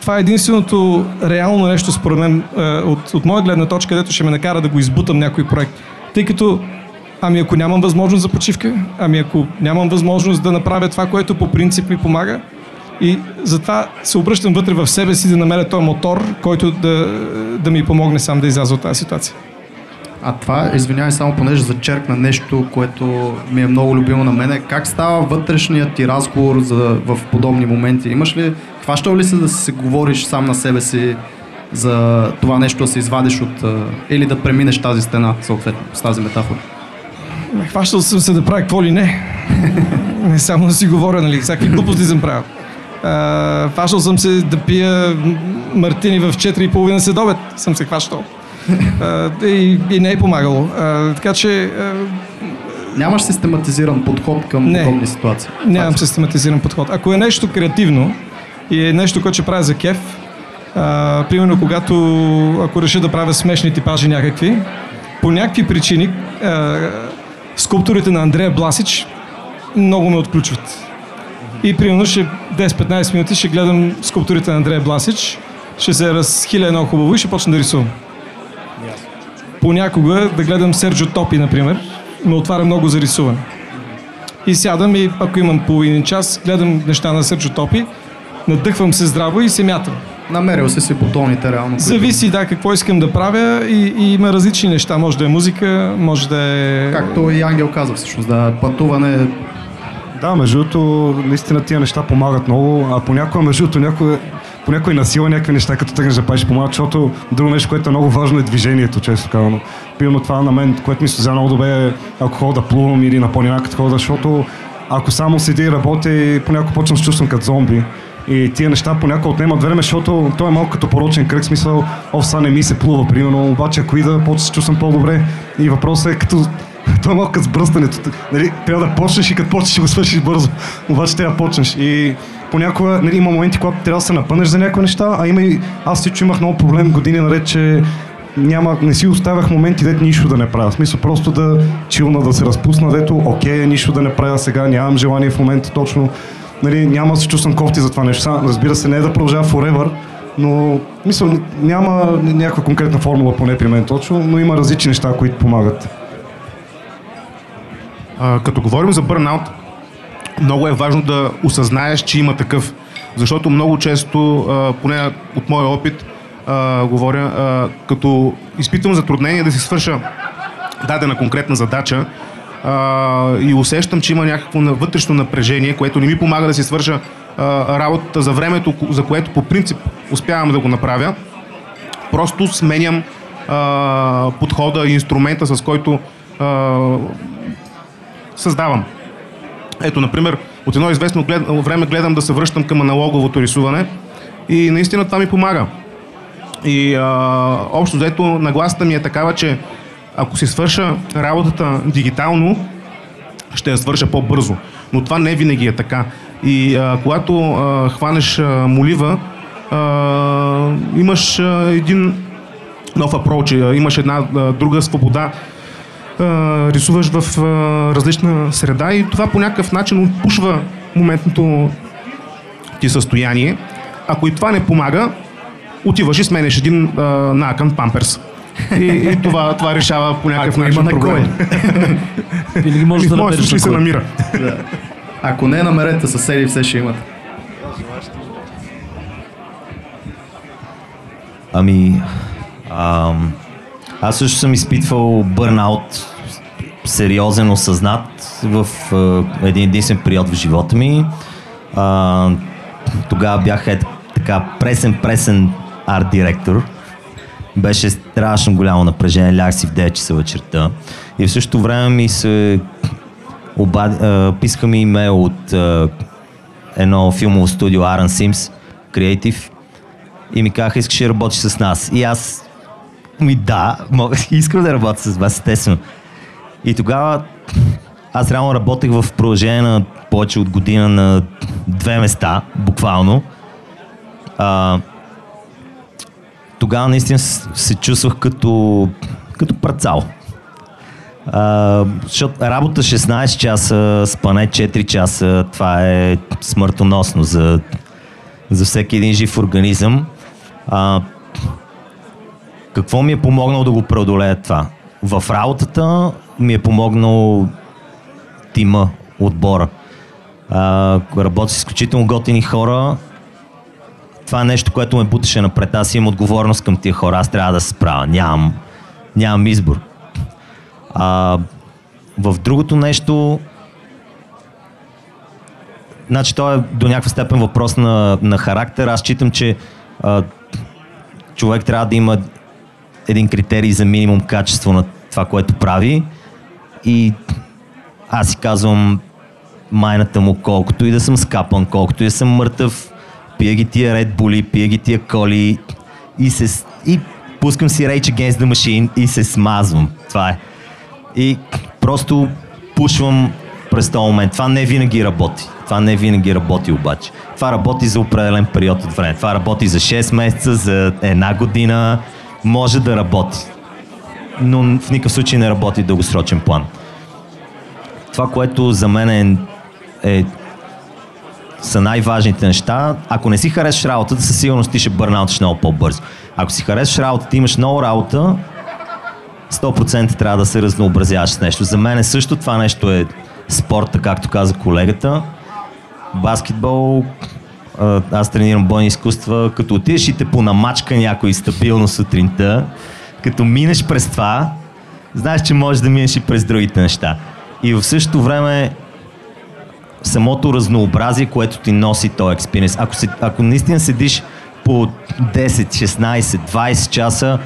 това е единственото реално нещо, според мен, от, от моя гледна точка, където ще ме накара да го избутам някой проект. Тъй като Ами ако нямам възможност за почивка, ами ако нямам възможност да направя това, което по принцип ми помага, и затова се обръщам вътре в себе си да намеря този мотор, който да, да ми помогне сам да изляза от тази ситуация. А това, извинявай, само понеже зачеркна нещо, което ми е много любимо на мене. Как става вътрешният ти разговор за, в подобни моменти? Имаш ли, хващал ли се да се говориш сам на себе си за това нещо да се извадиш от... или да преминеш тази стена, съответно, с тази метафора? Хващал съм се да правя какво ли не. не само да си говоря, нали, всякакви глупости съм правил. Хващал съм се да пия мартини в 4.30 следобед. Съм се хващал. И, и не е помагало. Така че... Нямаш систематизиран подход към не, подобни ситуации? Нямам систематизиран подход. Ако е нещо креативно и е нещо, което ще правя за кеф, а, примерно когато, ако реша да правя смешни типажи някакви, по някакви причини а, скулптурите на Андрея Бласич много ме отключват. И примерно ще 10-15 минути ще гледам скулптурите на Андрея Бласич, ще се разхиля едно хубаво и ще почна да рисувам. Понякога да гледам Серджо Топи, например, ме отваря много за рисуване. И сядам и ако имам половин час, гледам неща на Серджо Топи, надъхвам се здраво и се мятам. Намерил си си бутоните реално. Зависи, да, какво искам да правя и, и има различни неща. Може да е музика, може да е... Както и Ангел каза всъщност, да, пътуване, да, между другото, наистина тия неща помагат много, а понякога, между другото, някой, по някой насила някакви неща, като тръгнеш да правиш помагат, защото друго нещо, което е много важно е движението, често казано. Примерно това на мен, което ми се взе много добре е ако ходя да плувам или на планина като хода, защото ако само седи и работя понякога почвам да се чувствам като зомби. И тия неща понякога отнемат време, защото той е малко като порочен кръг, смисъл, о, са не ми се плува, примерно, обаче ако и да почва да се чувствам по-добре. И въпросът е като това е малко като сбръстването. Нали, трябва да почнеш и като почнеш ще го свършиш бързо. Обаче трябва да почнеш. И понякога нали, има моменти, когато трябва да се напънеш за някои неща, а има и аз си имах много проблем години наред, че няма, не си оставях моменти, дето нищо да не правя. В смисъл просто да чилна, да се разпусна, дето окей, нищо да не правя сега, нямам желание в момента точно. Нали, няма да се чувствам кофти за това нещо. Разбира се, не е да продължава forever, но мисля, няма някаква конкретна формула поне при мен точно, но има различни неща, които помагат. А, като говорим за бърнаут, много е важно да осъзнаеш, че има такъв. Защото много често, а, поне от моя опит, а, говоря, а, като изпитвам затруднение да си свърша дадена конкретна задача а, и усещам, че има някакво вътрешно напрежение, което не ми помага да си свърша а, работата за времето, за което по принцип успявам да го направя. Просто сменям а, подхода и инструмента, с който а, създавам. Ето, например, от едно известно глед... време гледам да се връщам към аналоговото рисуване и наистина това ми помага. И а, общо взето нагласата ми е такава, че ако си свърша работата дигитално, ще я свърша по-бързо. Но това не винаги е така. И а, когато а, хванеш а, молива, а, имаш а, един нов апроч, имаш една а, друга свобода рисуваш в а, различна среда и това по някакъв начин отпушва моментното ти състояние. Ако и това не помага, отиваш и сменеш един а, накън памперс. И, и това, това решава по някакъв Ако начин проблема. *laughs* Винаги може да намериш на се намира. Да. Ако не намерете съседи, все ще имат. Ами, ам, аз също съм изпитвал бърнаут сериозен, осъзнат в е, един единствен период в живота ми. А, тогава бях е, така пресен-пресен арт-директор. Беше страшно голямо напрежение, лях си в 9 часа вечерта. И в същото време ми се обад... а, писка ми имейл от а, едно филмово студио Aaron Sims, Creative, и ми казаха, искаш да работиш с нас. И аз ми да, мога, *laughs* искам да работя с вас, естествено. И тогава аз реално работех в продължение на повече от година на две места, буквално. А, тогава наистина се чувствах като, като працал. А, защото работа 16 часа, спане 4 часа, това е смъртоносно за, за всеки един жив организъм. А, какво ми е помогнало да го преодолея това? В работата ми е помогнал тима, отбора. А, работя с изключително готини хора. Това е нещо, което ме буташе напред. Аз имам отговорност към тия хора. Аз трябва да се справя. Нямам, нямам избор. А, в другото нещо, значи то е до някаква степен въпрос на, на характер. Аз считам, че а, човек трябва да има един критерий за минимум качество на това, което прави. И аз си казвам майната му, колкото и да съм скапан, колкото и да съм мъртъв, пия ги тия Red Bull, пия ги тия коли и, се, и пускам си Rage Against the Machine и се смазвам. Това е. И просто пушвам през този момент. Това не винаги работи. Това не винаги работи обаче. Това работи за определен период от време. Това работи за 6 месеца, за една година. Може да работи. Но в никакъв случай не работи дългосрочен план. Това, което за мен е, е са най-важните неща. Ако не си харесаш работата, със сигурност ти ще бърнаутиш много по-бързо. Ако си харесаш работата, имаш много работа, 100% трябва да се разнообразяваш с нещо. За мен също това нещо е спорта, както каза колегата. Баскетбол, аз тренирам бойни изкуства, като отидеш и те понамачка някой стабилно сутринта, като минеш през това, знаеш, че можеш да минеш и през другите неща. И в същото време самото разнообразие, което ти носи този експириенс. Ако, си, ако наистина седиш по 10, 16, 20 часа,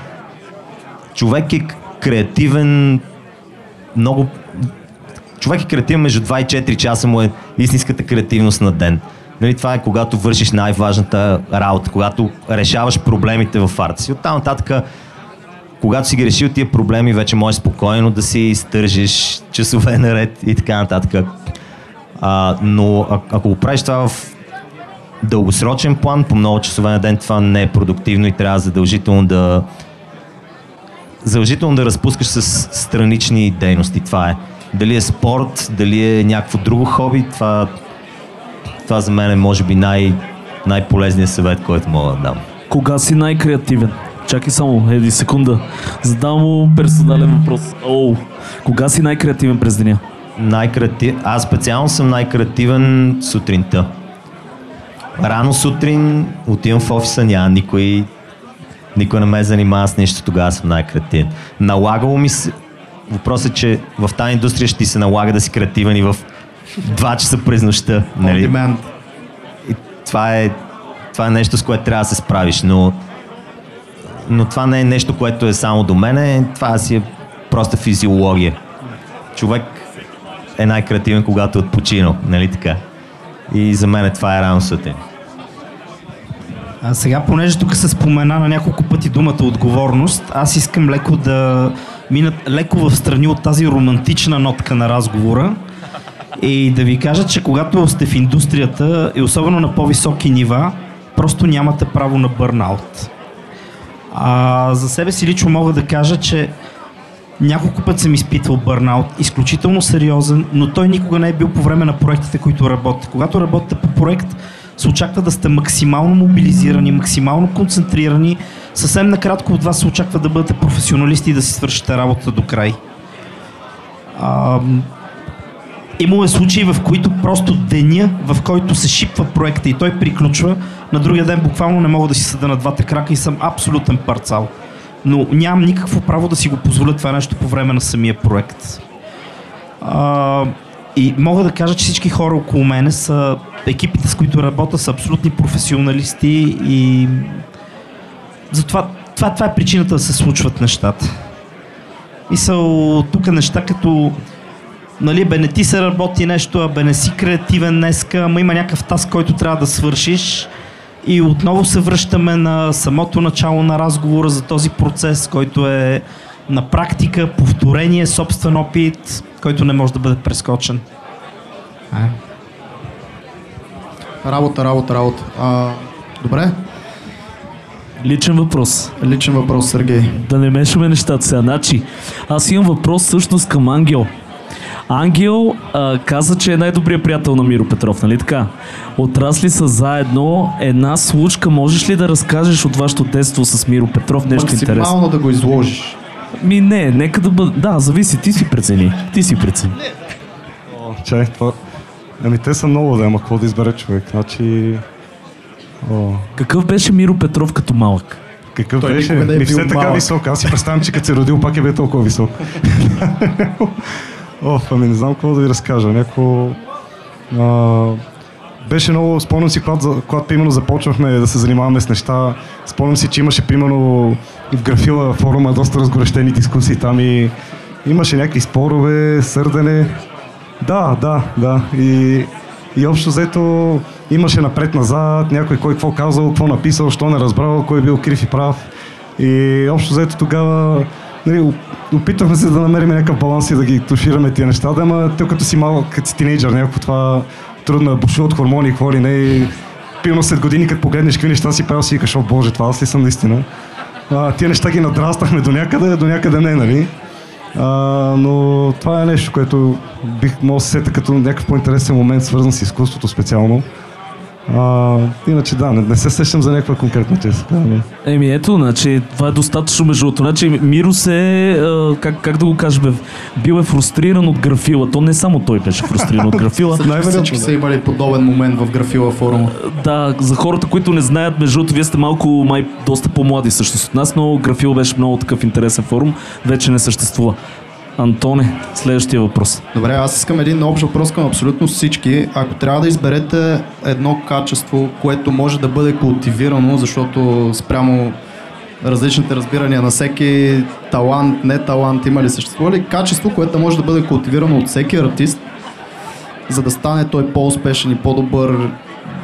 човек е креативен много... Човек е креативен между 2 и 4 часа му е истинската креативност на ден. Нали, това е когато вършиш най-важната работа, когато решаваш проблемите в арта си. Оттам нататък, когато си ги решил тия проблеми, вече можеш спокойно да си стържиш часове *laughs* наред и така нататък. А, но а, ако го правиш това в дългосрочен план, по много часове на ден, това не е продуктивно и трябва задължително да задължително да разпускаш с странични дейности. Това е. Дали е спорт, дали е някакво друго хоби, това, това за мен е може би най- най-полезният съвет, който мога да дам. Кога си най-креативен? Чакай само, еди секунда. Задавам му персонален въпрос. Оу, кога си най-креативен през деня? Най-креатив... Аз специално съм най-креативен сутринта. Рано сутрин отивам в офиса, няма никой, никой не ме занимава с нищо, тогава съм най-креативен. Налагало ми се... Въпросът е, че в тази индустрия ще ти се налага да си креативен и в 2 часа през нощта. Нали? И това е, това е нещо, с което трябва да се справиш, но, но това не е нещо, което е само до мене, това си е просто физиология. Човек е най-креативен, когато е отпочинал, нали така? И за мен това е рано сутрин. А сега, понеже тук се спомена на няколко пъти думата отговорност, аз искам леко да мина леко в страни от тази романтична нотка на разговора и да ви кажа, че когато сте в индустрията и особено на по-високи нива, просто нямате право на бърнаут. А, за себе си лично мога да кажа, че няколко пъти съм изпитвал бърнаут, изключително сериозен, но той никога не е бил по време на проектите, които работите. Когато работите по проект, се очаква да сте максимално мобилизирани, максимално концентрирани. Съвсем накратко от вас се очаква да бъдете професионалисти и да си свършите работата до край. А, Имало е случаи, в които просто деня, в който се шипва проекта и той приключва, на другия ден буквално не мога да си съда на двата крака и съм абсолютен парцал. Но нямам никакво право да си го позволя това нещо по време на самия проект. А, и мога да кажа, че всички хора около мене са, екипите с които работя са абсолютни професионалисти и затова това, това е причината да се случват нещата. Са тук неща като нали, бе не ти се работи нещо, а бе не си креативен днеска, ама има някакъв таск, който трябва да свършиш. И отново се връщаме на самото начало на разговора за този процес, който е на практика, повторение, собствен опит, който не може да бъде прескочен. Работа, работа, работа. А, добре. Личен въпрос. Личен въпрос, Сергей. Да не мешаме нещата сега. Значи, аз имам въпрос всъщност към Ангел. Ангел а, каза, че е най-добрият приятел на Миро Петров, нали така? Отрасли са заедно. Една случка, можеш ли да разкажеш от вашето детство с Миро Петров? Нещо интересно. Максимално да го изложиш. Ми не, нека да бъде... Да, зависи, ти си прецени. Ти си прецени. О, чай, това... Ами те са много, да, ама какво да избере човек? Значи... О, Какъв беше Миро Петров като малък? какъв Той беше? не е Ми все бил така малък. висок. Аз си представям, че като се родил, пак е бил толкова висок. *laughs* О, ами не знам какво да ви разкажа. Няко... А, беше много, спомням си, когато, когато именно започнахме да се занимаваме с неща, спомням си, че имаше примерно в графила форума доста разгорещени дискусии там и имаше някакви спорове, сърдене. Да, да, да. И, и общо взето имаше напред-назад, някой кой какво казал, какво написал, що не разбрал, кой е бил крив и прав. И общо взето тогава нали, оп- опитвахме се да намерим някакъв баланс и да ги тушираме тия неща, да, ама те като си малък, като си тинейджър, някакво това трудно е, бушува от хормони, ли не. И, пилно след години, като погледнеш какви неща си правил, си викаш, о боже, това аз ли съм наистина. А, тия неща ги надраснахме до някъде, до някъде не, нали? А, но това е нещо, което бих мога да се сета като някакъв по-интересен момент, свързан с изкуството специално. А, иначе да, не, не се сещам за някаква конкретна чест. Да, Еми ето, значи, това е достатъчно между другото. Значи, Миро се, а, как, как да го кажа, бе, бил е фрустриран от графила. То не само той беше фрустриран от графила. *laughs* Всички са имали подобен момент в графила форума. Да, за хората, които не знаят, между другото, вие сте малко, май, доста по-млади всъщност от нас, но графил беше много такъв интересен форум. Вече не съществува. Антоне, следващия въпрос. Добре, аз искам един общ въпрос към абсолютно всички. Ако трябва да изберете едно качество, което може да бъде култивирано, защото спрямо различните разбирания на всеки талант, не талант, има ли съществува ли качество, което може да бъде култивирано от всеки артист, за да стане той по-успешен и по-добър,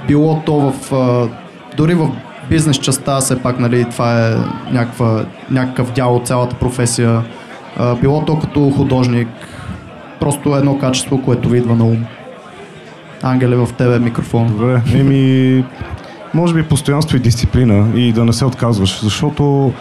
било то в... дори в бизнес частта, все пак, нали, това е някаква, някакъв дял от цялата професия, било то като художник, просто едно качество, което ви идва на ум. Ангеле, в тебе е микрофон. Добре, еми, може би постоянство и дисциплина и да не се отказваш, защото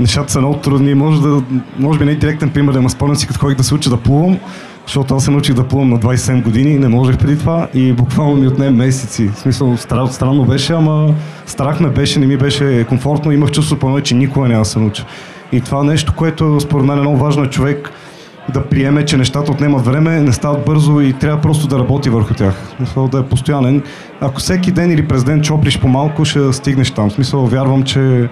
нещата са много трудни. Може, да, може би не е директен пример, да ме спомням си, като ходих да се уча да плувам, защото аз се научих да плувам на 27 години, не можех преди това и буквално ми отне месеци. В смисъл, стра- странно беше, ама страх ме беше, не ми беше комфортно, имах чувство по че никога няма да се науча. И това нещо, което според мен е много важно е човек да приеме, че нещата отнемат време, не стават бързо и трябва просто да работи върху тях. Смисъл да е постоянен. Ако всеки ден или през ден чоплиш по-малко, ще стигнеш там. Смисъл вярвам, че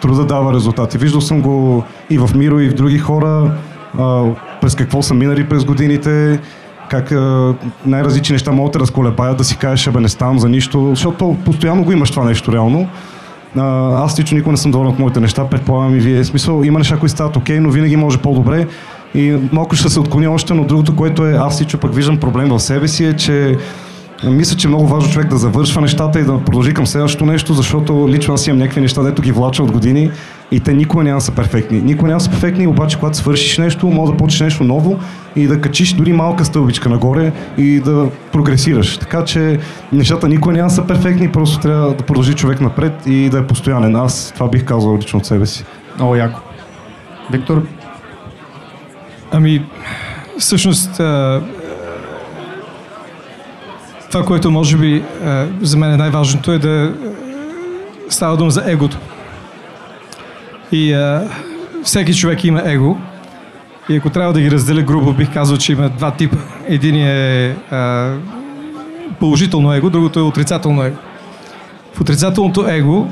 труда дава резултати. Виждал съм го и в Миро, и в други хора, а, през какво са минали през годините, как а, най-различни неща могат да разколебаят, да си кажеш, абе не ставам за нищо, защото постоянно го имаш това нещо реално. Аз лично никога не съм доволен от моите неща, предполагам и вие. Смисъл, има неща, които стават окей, но винаги може по-добре. И малко ще се отклоня още, но другото, което е, аз лично пък виждам проблем в себе си е, че мисля, че е много важно човек да завършва нещата и да продължи към следващото нещо, защото лично аз имам някакви неща, дето ги влача от години и те никога няма са перфектни. Никога няма са перфектни, обаче когато свършиш нещо, може да почнеш нещо ново и да качиш дори малка стълбичка нагоре и да прогресираш. Така че нещата никога няма са перфектни, просто трябва да продължи човек напред и да е постоянен. Аз това бих казал лично от себе си. Много яко. Виктор, Ами, всъщност, това, което може би а, за мен е най-важното е да а, става дума за егото. И а, всеки човек има его. И ако трябва да ги разделя грубо, бих казал, че има два типа. Един е а, положително его, другото е отрицателно его. В отрицателното его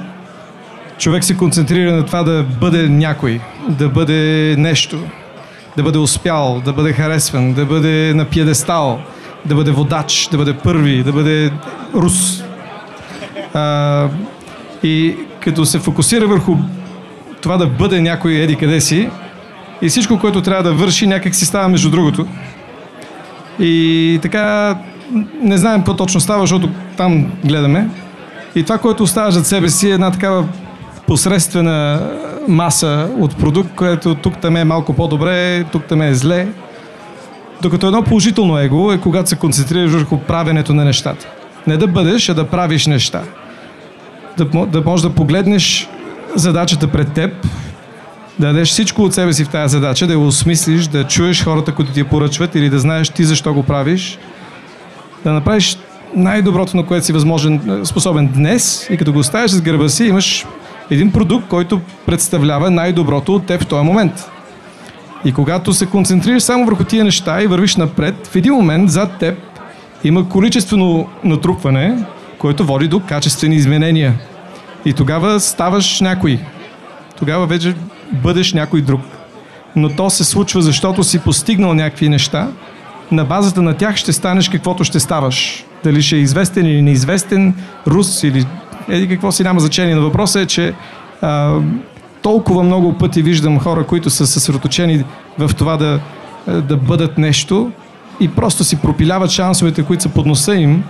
човек се концентрира на това да бъде някой, да бъде нещо, да бъде успял, да бъде харесван, да бъде на пиедестал, да бъде водач, да бъде първи, да бъде рус. А, и като се фокусира върху това да бъде някой еди къде си, и всичко, което трябва да върши, някак си става между другото. И така, не знаем какво точно става, защото там гледаме. И това, което оставаш зад себе си е една такава посредствена маса от продукт, което тук там е малко по-добре, тук там е зле. Докато едно положително его е когато се концентрираш върху правенето на нещата. Не да бъдеш, а да правиш неща. Да, да можеш да погледнеш задачата пред теб, да дадеш всичко от себе си в тази задача, да я осмислиш, да чуеш хората, които ти я поръчват или да знаеш ти защо го правиш, да направиш най-доброто, на което си възможен, способен днес и като го оставиш с гърба си, имаш един продукт, който представлява най-доброто от теб в този момент. И когато се концентрираш само върху тия неща и вървиш напред, в един момент зад теб има количествено натрупване, което води до качествени изменения. И тогава ставаш някой. Тогава вече бъдеш някой друг. Но то се случва, защото си постигнал някакви неща. На базата на тях ще станеш каквото ще ставаш. Дали ще е известен или неизвестен, рус или еди какво си няма значение. Но въпросът е, че а, толкова много пъти виждам хора, които са съсредоточени в това да, да бъдат нещо и просто си пропиляват шансовете, които са под носа им.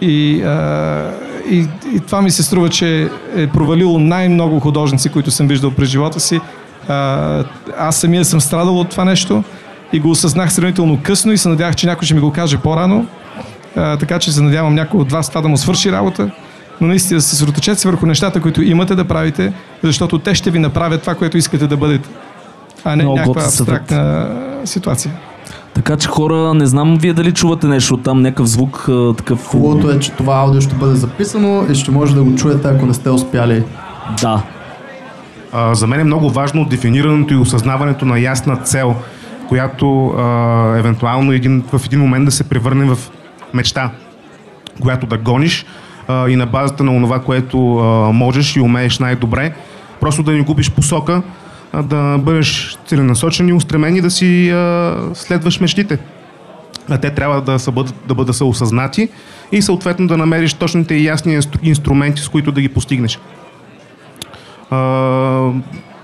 И, а, и, и това ми се струва, че е провалило най-много художници, които съм виждал през живота си. А, аз самия съм страдал от това нещо и го осъзнах сравнително късно и се надявах, че някой ще ми го каже по-рано. А, така че се надявам някой от вас това да му свърши работа но наистина се съсредоточете върху нещата, които имате да правите, защото те ще ви направят това, което искате да бъдете, а не Много някаква абстрактна ситуация. Така че хора, не знам вие дали чувате нещо от там, някакъв звук, а, такъв... Хубавото е, че това аудио ще бъде записано и ще може да го чуете, ако не сте успяли. Да. А, за мен е много важно дефинирането и осъзнаването на ясна цел, която а, евентуално един, в един момент да се превърне в мечта, която да гониш а, и на базата на това, което а, можеш и умееш най-добре, просто да не губиш посока, а да бъдеш целенасочен и устремен и да си а, следваш мечтите. А те трябва да, са, бъдат, да бъдат са осъзнати и съответно да намериш точните и ясни инстру- инструменти, с които да ги постигнеш. А,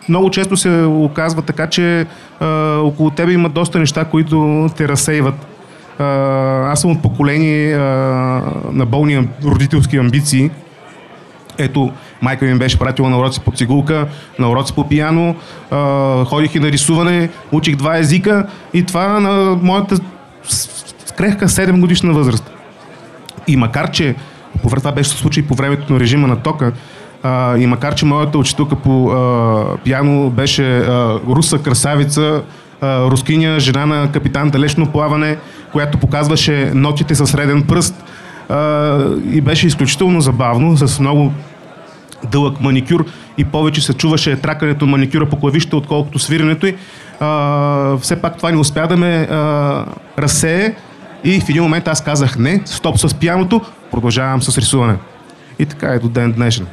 много често се оказва така, че а, около тебе има доста неща, които те разсейват. Аз съм от поколение а, на болни родителски амбиции. Ето, майка ми беше пратила на уроци по цигулка, на уроци по пияно, а, ходих и на рисуване, учих два езика и това на моята крехка 7 годишна възраст. И макар, че това беше случай по времето на режима на тока, а, и макар, че моята учителка по а, пиано беше а, руса красавица, рускиня, жена на капитан далечно плаване, която показваше нотите със среден пръст и беше изключително забавно, с много дълъг маникюр и повече се чуваше тракането на маникюра по клавишите, отколкото свирането й. Все пак това не успя да ме разсее и в един момент аз казах не, стоп с пияното, продължавам с рисуване. И така е до ден днешен.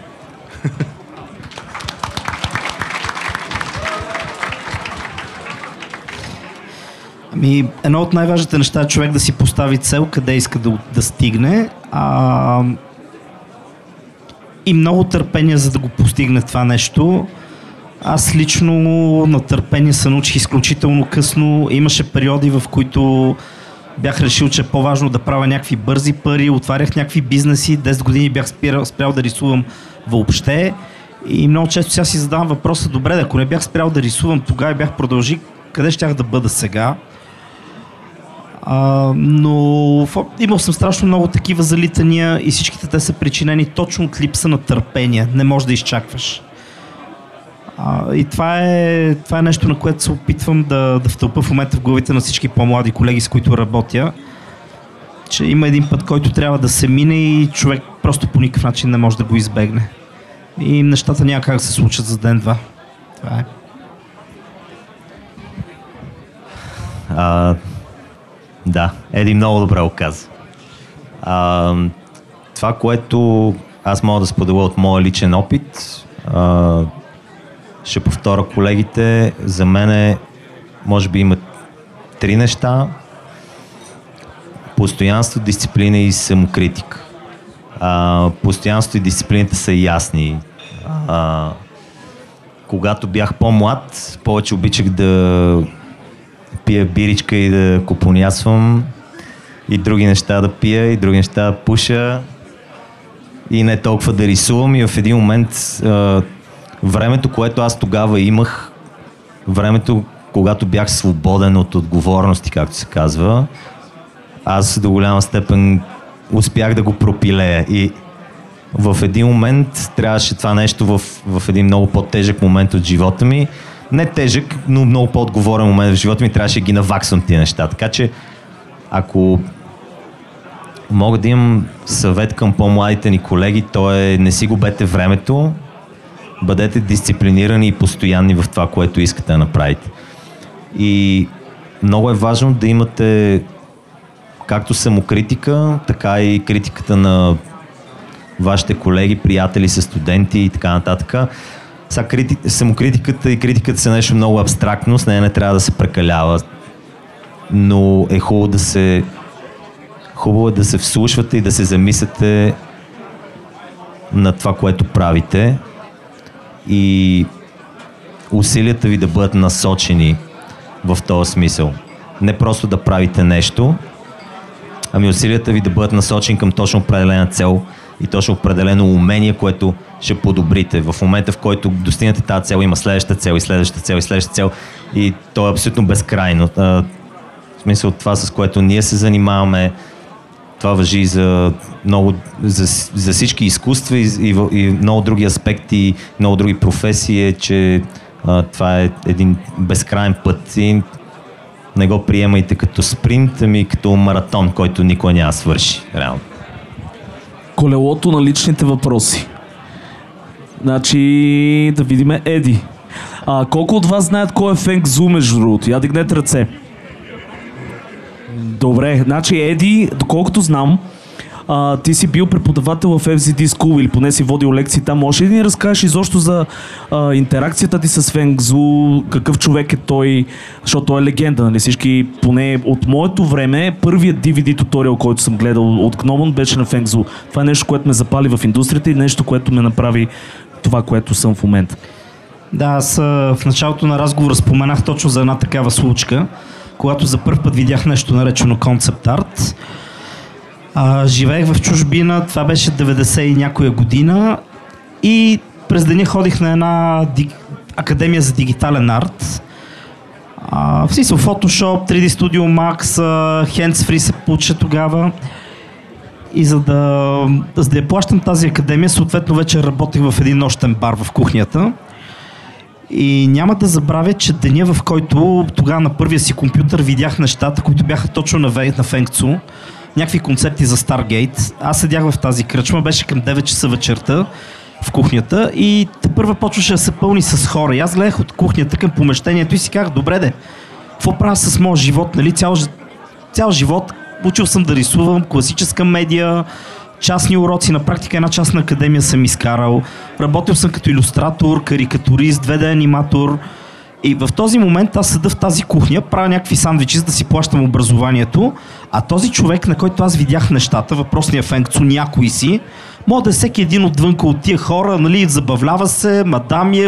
Ами, едно от най-важните неща е човек да си постави цел, къде иска да, да стигне. А, и много търпение, за да го постигне това нещо. Аз лично на търпение се научих изключително късно. Имаше периоди, в които бях решил, че е по-важно да правя някакви бързи пари, отварях някакви бизнеси, 10 години бях спирал, спрял да рисувам въобще. И много често сега си задавам въпроса, добре, ако не бях спрял да рисувам тогава и бях продължил, къде щях да бъда сега? А, но имал съм страшно много такива залитания и всичките те са причинени точно от липса на търпение. Не можеш да изчакваш. А, и това е, това е нещо, на което се опитвам да, да втълпа в момента в главите на всички по-млади колеги, с които работя. Че има един път, който трябва да се мине и човек просто по никакъв начин не може да го избегне. И нещата няма как да се случат за ден-два. Това е. А, да, Еди много добре го каза. А, това, което аз мога да споделя от моя личен опит, а, ще повторя колегите, за мен е, може би има три неща. Постоянство, дисциплина и самокритика. А, постоянство и дисциплината са ясни. А, когато бях по-млад, повече обичах да пия биричка и да купонясвам и други неща да пия и други неща да пуша и не толкова да рисувам и в един момент а, времето, което аз тогава имах, времето, когато бях свободен от отговорности, както се казва, аз до голяма степен успях да го пропилея и в един момент трябваше това нещо в, в един много по-тежък момент от живота ми. Не тежък, но много по-отговорен момент в живота ми трябваше да ги наваксвам тия неща. Така че, ако мога да имам съвет към по-младите ни колеги, то е не си губете времето, бъдете дисциплинирани и постоянни в това, което искате да направите. И много е важно да имате както самокритика, така и критиката на вашите колеги, приятели, са студенти и така нататък. Сега крити... самокритиката и критиката са нещо много абстрактно, с нея не трябва да се прекалява. Но е хубаво да се хубаво е да се вслушвате и да се замислите на това, което правите и усилията ви да бъдат насочени в този смисъл. Не просто да правите нещо, ами усилията ви да бъдат насочени към точно определена цел и точно определено умение, което ще подобрите. В момента, в който достигнете тази цел, има следваща цел и следваща цел и следваща цел и то е абсолютно безкрайно. А, в смисъл това, с което ние се занимаваме, това въжи за, много, за, за всички изкуства и, и, и много други аспекти, много други професии, е, че а, това е един безкрайен път и не го приемайте като спринт, ами като маратон, който никой няма свърши, реално. Колелото на личните въпроси. Значи, да видим Еди. А, колко от вас знаят кой е Фенг Зу, между другото? Я дигнете ръце. Добре, значи Еди, доколкото знам, а, ти си бил преподавател в FZD School или поне си водил лекции там. Може ли да ни разкажеш изобщо за а, интеракцията ти с Фенг Зу, какъв човек е той, защото той е легенда, нали? Всички, поне от моето време, първият DVD туториал, който съм гледал от Гномон беше на Фенг Зу. Това е нещо, което ме запали в индустрията и нещо, което ме направи това, което съм в момента. Да, аз в началото на разговора споменах точно за една такава случка, когато за първ път видях нещо наречено концепт арт. Живеех в чужбина, това беше 90 и някоя година и през деня ходих на една ди... академия за дигитален арт. А, в смисъл Photoshop, 3D Studio Max, Handsfree се получи тогава. И за да, за да я плащам тази академия, съответно вече работих в един нощен бар в кухнята. И няма да забравя, че деня, в който тогава на първия си компютър видях нещата, които бяха точно на, на Фенкцу, някакви концепти за Stargate. Аз седях в тази кръчма, беше към 9 часа вечерта в кухнята и те първа почваше да се пълни с хора. И аз гледах от кухнята към помещението и си казах, добре де, какво правя с моят живот, нали? Цял, цял живот учил съм да рисувам, класическа медия, частни уроци, на практика една частна академия съм изкарал. Работил съм като иллюстратор, карикатурист, 2D аниматор. И в този момент аз седа в тази кухня, правя някакви сандвичи, за да си плащам образованието, а този човек, на който аз видях нещата, въпросния Фенкцо, някой си, може да е всеки един отвънка от тия хора, нали, забавлява се, мадам е,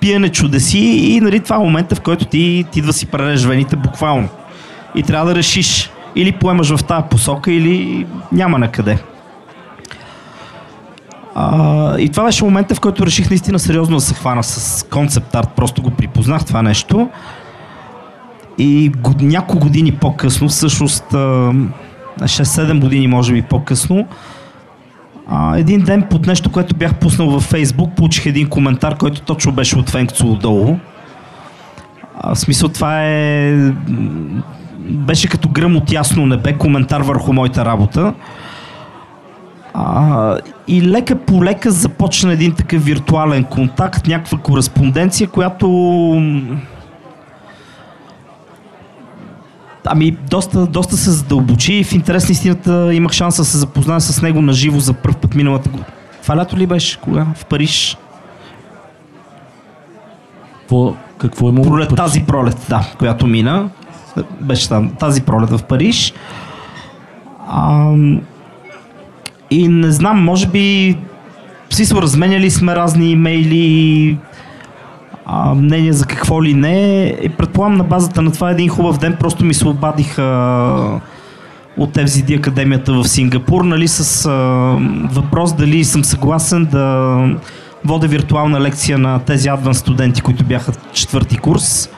пиене чудеси и нали, това е момента, в който ти, ти идва си прережеш вените буквално. И трябва да решиш или поемаш в тази посока, или няма на къде. А, и това беше момента, в който реших наистина сериозно да се хвана с концепт арт. Просто го припознах това нещо. И го, няколко години по-късно, всъщност 6-7 години може би по-късно, а, един ден под нещо, което бях пуснал във Фейсбук, получих един коментар, който точно беше от Фенкцо отдолу. А, в смисъл това е... Беше като гръм от ясно небе, коментар върху моята работа. А, и лека по лека започна един такъв виртуален контакт, някаква кореспонденция, която Ами, доста, доста се задълбочи и в интерес на истината имах шанс да се запозная с него на живо за първ път миналата година. Това лято ли беше? Кога? В Париж? Какво, какво е му? Пролет, тази пролет, да, която мина. Беше там, тази пролет в Париж. А, и не знам, може би си разменяли сме разни имейли, а, мнение за какво ли не. И предполагам на базата на това един хубав ден просто ми се обадиха от FZD Академията в Сингапур, нали, с а, въпрос дали съм съгласен да водя виртуална лекция на тези адван студенти, които бяха четвърти курс.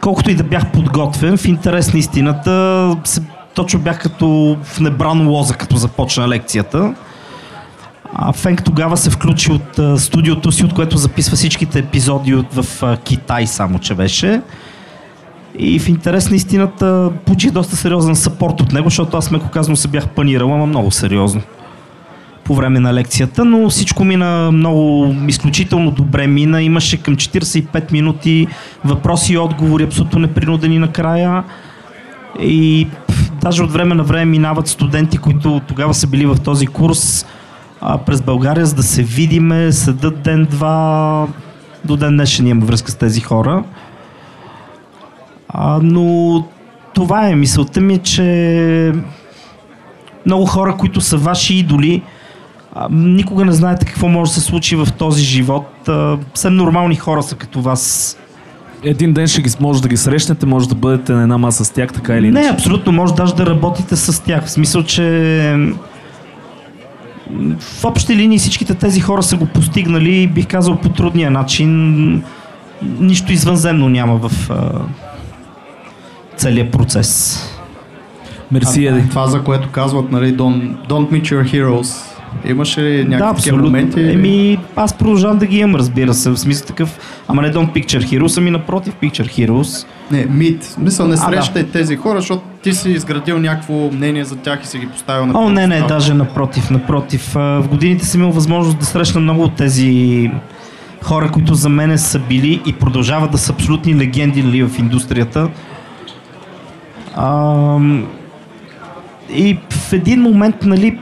Колкото и да бях подготвен, в интерес на истината, се, точно бях като в небран лоза, като започна лекцията. А Фенк тогава се включи от а, студиото си, от което записва всичките епизоди от, в а, Китай само, че беше. И в интерес на истината получих доста сериозен сапорт от него, защото аз меко казано се бях панирал, ама много сериозно. По време на лекцията, но всичко мина много изключително добре мина. Имаше към 45 минути въпроси и отговори, абсолютно непринудени накрая. И даже от време на време минават студенти, които тогава са били в този курс а, през България, за да се видиме, седат ден-два. До ден днешен имам връзка с тези хора. А, но това е мисълта ми, че много хора, които са ваши идоли, никога не знаете какво може да се случи в този живот. Съвсем нормални хора са като вас. Един ден ще ги, може да ги срещнете, може да бъдете на една маса с тях, така или Не, иначе. абсолютно, може даже да работите с тях. В смисъл, че в общи линии всичките тези хора са го постигнали, бих казал, по трудния начин. Нищо извънземно няма в а, целият процес. Мерси, Еди. Това, за което казват, нали, don't, don't meet your heroes. Имаше ли някакви да, абсолютно. моменти? Еми, аз продължавам да ги имам, разбира се. В смисъл такъв, ама не Don't Picture Heroes, ами напротив Picture Heroes. Не, мит. Смисъл, не А, да. срещай тези хора, защото ти си изградил някакво мнение за тях и си ги поставил на О, не, не, даже напротив, напротив. В годините съм имал възможност да срещна много от тези хора, които за мене са били и продължават да са абсолютни легенди нали, в индустрията. А, и в един момент, нали,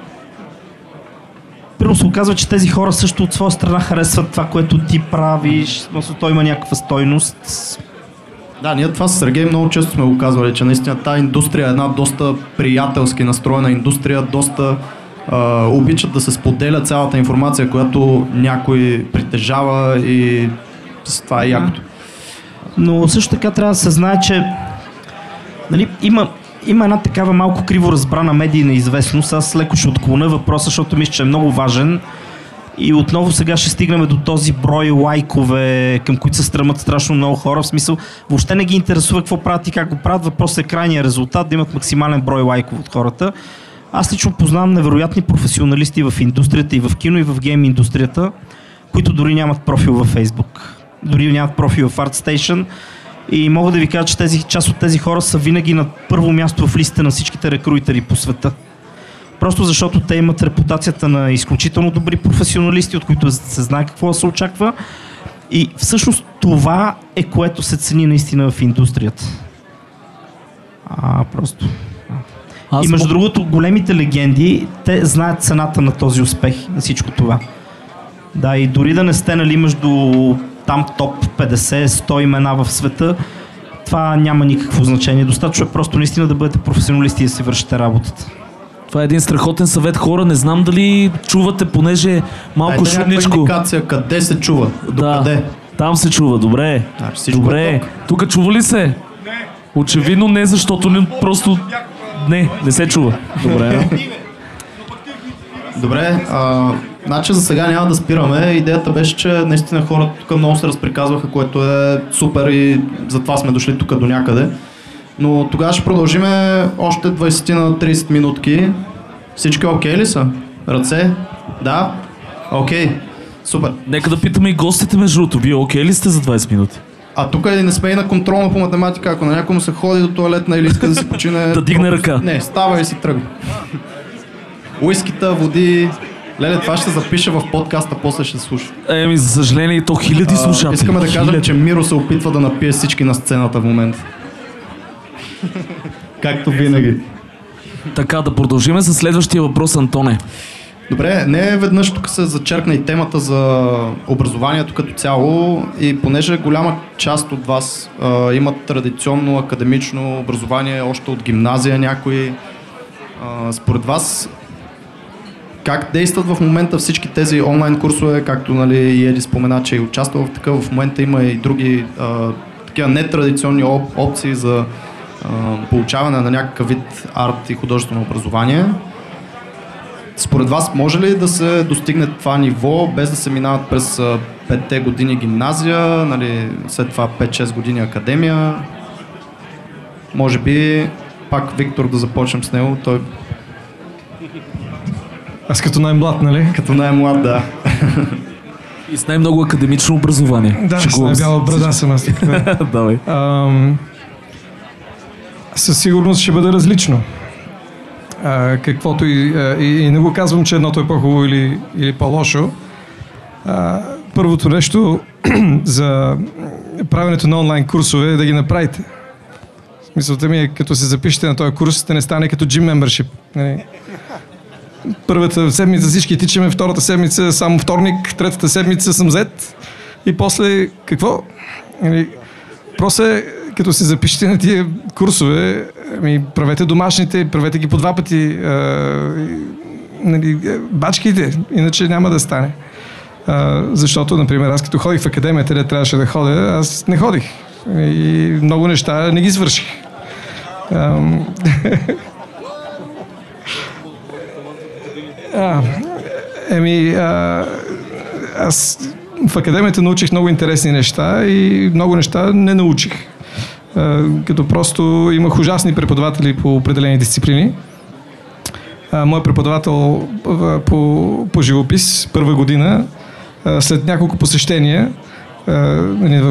първо се оказва, че тези хора също от своя страна харесват това, което ти правиш. Смисъл, той има някаква стойност. Да, ние това с Сергей много често сме го казвали, че наистина тази индустрия е една доста приятелски настроена индустрия, доста а, обичат да се споделя цялата информация, която някой притежава и това е якото. Но също така трябва да се знае, че нали, има, има една такава малко криво разбрана медийна известност. Аз леко ще отклоня въпроса, защото мисля, че е много важен. И отново сега ще стигнем до този брой лайкове, към които се стремат страшно много хора. В смисъл, въобще не ги интересува какво правят и как го правят. Въпросът е крайния резултат да имат максимален брой лайкове от хората. Аз лично познавам невероятни професионалисти в индустрията и в кино и в гейм индустрията, които дори нямат профил във Facebook. Дори нямат профил в ArtStation. И мога да ви кажа, че тези, част от тези хора са винаги на първо място в листите на всичките рекрутери по света. Просто защото те имат репутацията на изключително добри професионалисти, от които се знае какво да се очаква. И всъщност това е което се цени наистина в индустрията. А, просто. Аз и между мог- другото, големите легенди, те знаят цената на този успех, на всичко това. Да, и дори да не сте нали, между там топ 50-100 имена в света, това няма никакво значение. Достатъчно е просто наистина да бъдете професионалисти и да си вършите работата. Това е един страхотен съвет, хора. Не знам дали чувате, понеже малко Дайте шумничко. индикация, къде се чува? До Да, къде? там се чува, добре. Значи всичко Добре. е Тук чува ли се? Очевидно не, защото не, просто... Не, не се чува. Добре. Добре, а, значи за сега няма да спираме. Идеята беше, че наистина хората тук много се разприказваха, което е супер и затова сме дошли тук до някъде. Но тогава ще продължиме още 20 на 30 минутки. Всички окей ли са? Ръце? Да? Окей. Супер. Нека да питаме и гостите между другото. Вие окей ли сте за 20 минути? А тук не сме и на контролно по математика. Ако на някой му се ходи до туалетна или иска да си почине... *laughs* Да дигне ръка. Не, става и си тръгва. Уискита, води... Леле, това ще се запише в подкаста, после ще слуша. Еми, за съжаление, то хиляди слушатели. Искаме да кажем, че Миро се опитва да напие всички на сцената в момента. Както винаги. Така, да продължиме с следващия въпрос, Антоне. Добре, не веднъж тук се зачеркна и темата за образованието като цяло и понеже голяма част от вас а, имат традиционно академично образование, още от гимназия някои, а, според вас как действат в момента всички тези онлайн курсове, както нали, и Еди спомена, че е участвал в такъв, в момента има и други а, такива нетрадиционни оп- опции за а, получаване на някакъв вид арт и художествено образование. Според вас може ли да се достигне това ниво, без да се минават през а, петте години гимназия, нали, след това 5-6 години академия? Може би пак Виктор да започнем с него, той Аз като най-млад, нали? като най-млад, да. И с най-много академично образование. Да, с Шегувам се. най-бяла брада съм аз. *laughs* Давай. Ам, със сигурност ще бъде различно. а, каквото и, и, и не го казвам, че едното е по-хубаво или, или по-лошо. А, първото нещо *clears throat* за правенето на онлайн курсове е да ги направите. Мисълта ми е, като се запишете на този курс, да не стане като gym membership. Нали? Първата седмица всички тичаме, втората седмица само вторник, третата седмица съм зет. И после какво? Нали, просто е, като се запишете на тия курсове, ами, правете домашните, правете ги по два пъти. А, нали, бачките, иначе няма да стане. А, защото, например, аз като ходих в академията, де трябваше да ходя, аз не ходих. И много неща не ги свърших. Ам... *laughs* а, еми, а, аз в академията научих много интересни неща и много неща не научих. А, като просто имах ужасни преподаватели по определени дисциплини. А, мой преподавател по, по живопис първа година, а, след няколко посещения а,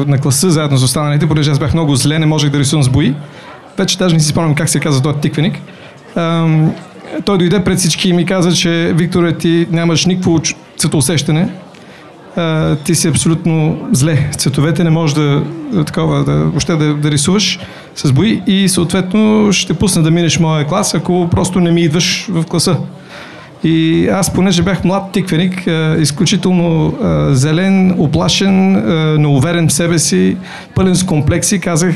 на класа, заедно с останалите, понеже аз бях много зле, не можех да рисувам с бои, вече даже не си спомням как се казва този тиквеник. Той дойде пред всички и ми каза, че Виктор, ти нямаш никакво цветоусещане. Ти си абсолютно зле. Цветовете не можеш да, такова, да, въобще да, да рисуваш с бои и съответно ще пусна да минеш моя клас, ако просто не ми идваш в класа. И аз, понеже бях млад тиквеник, изключително зелен, оплашен, неуверен в себе си, пълен с комплекси, казах,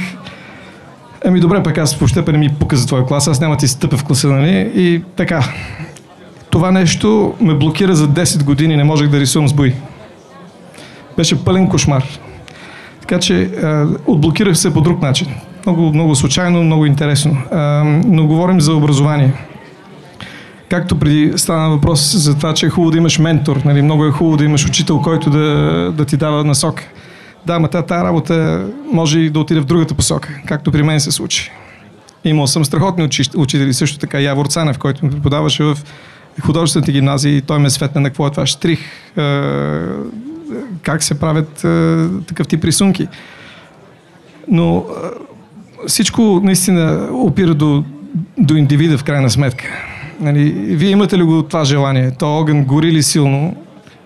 Еми добре, пък аз въобще не ми пука за твоя клас, аз няма ти стъпя в класа, нали? И така. Това нещо ме блокира за 10 години, не можех да рисувам с бои. Беше пълен кошмар. Така че а, отблокирах се по друг начин. Много, много случайно, много интересно. А, но говорим за образование. Както преди стана въпрос за това, че е хубаво да имаш ментор, нали? много е хубаво да имаш учител, който да, да ти дава насока. Да, ма тази работа може и да отиде в другата посока, както при мен се случи. Имал съм страхотни учители, също така Явор Цанев, който ми преподаваше в художествената гимназия и той ме светна на какво е това штрих, как се правят такъв тип рисунки. Но всичко наистина опира до, до индивида в крайна сметка. Нали, вие имате ли го това желание? То огън гори ли силно?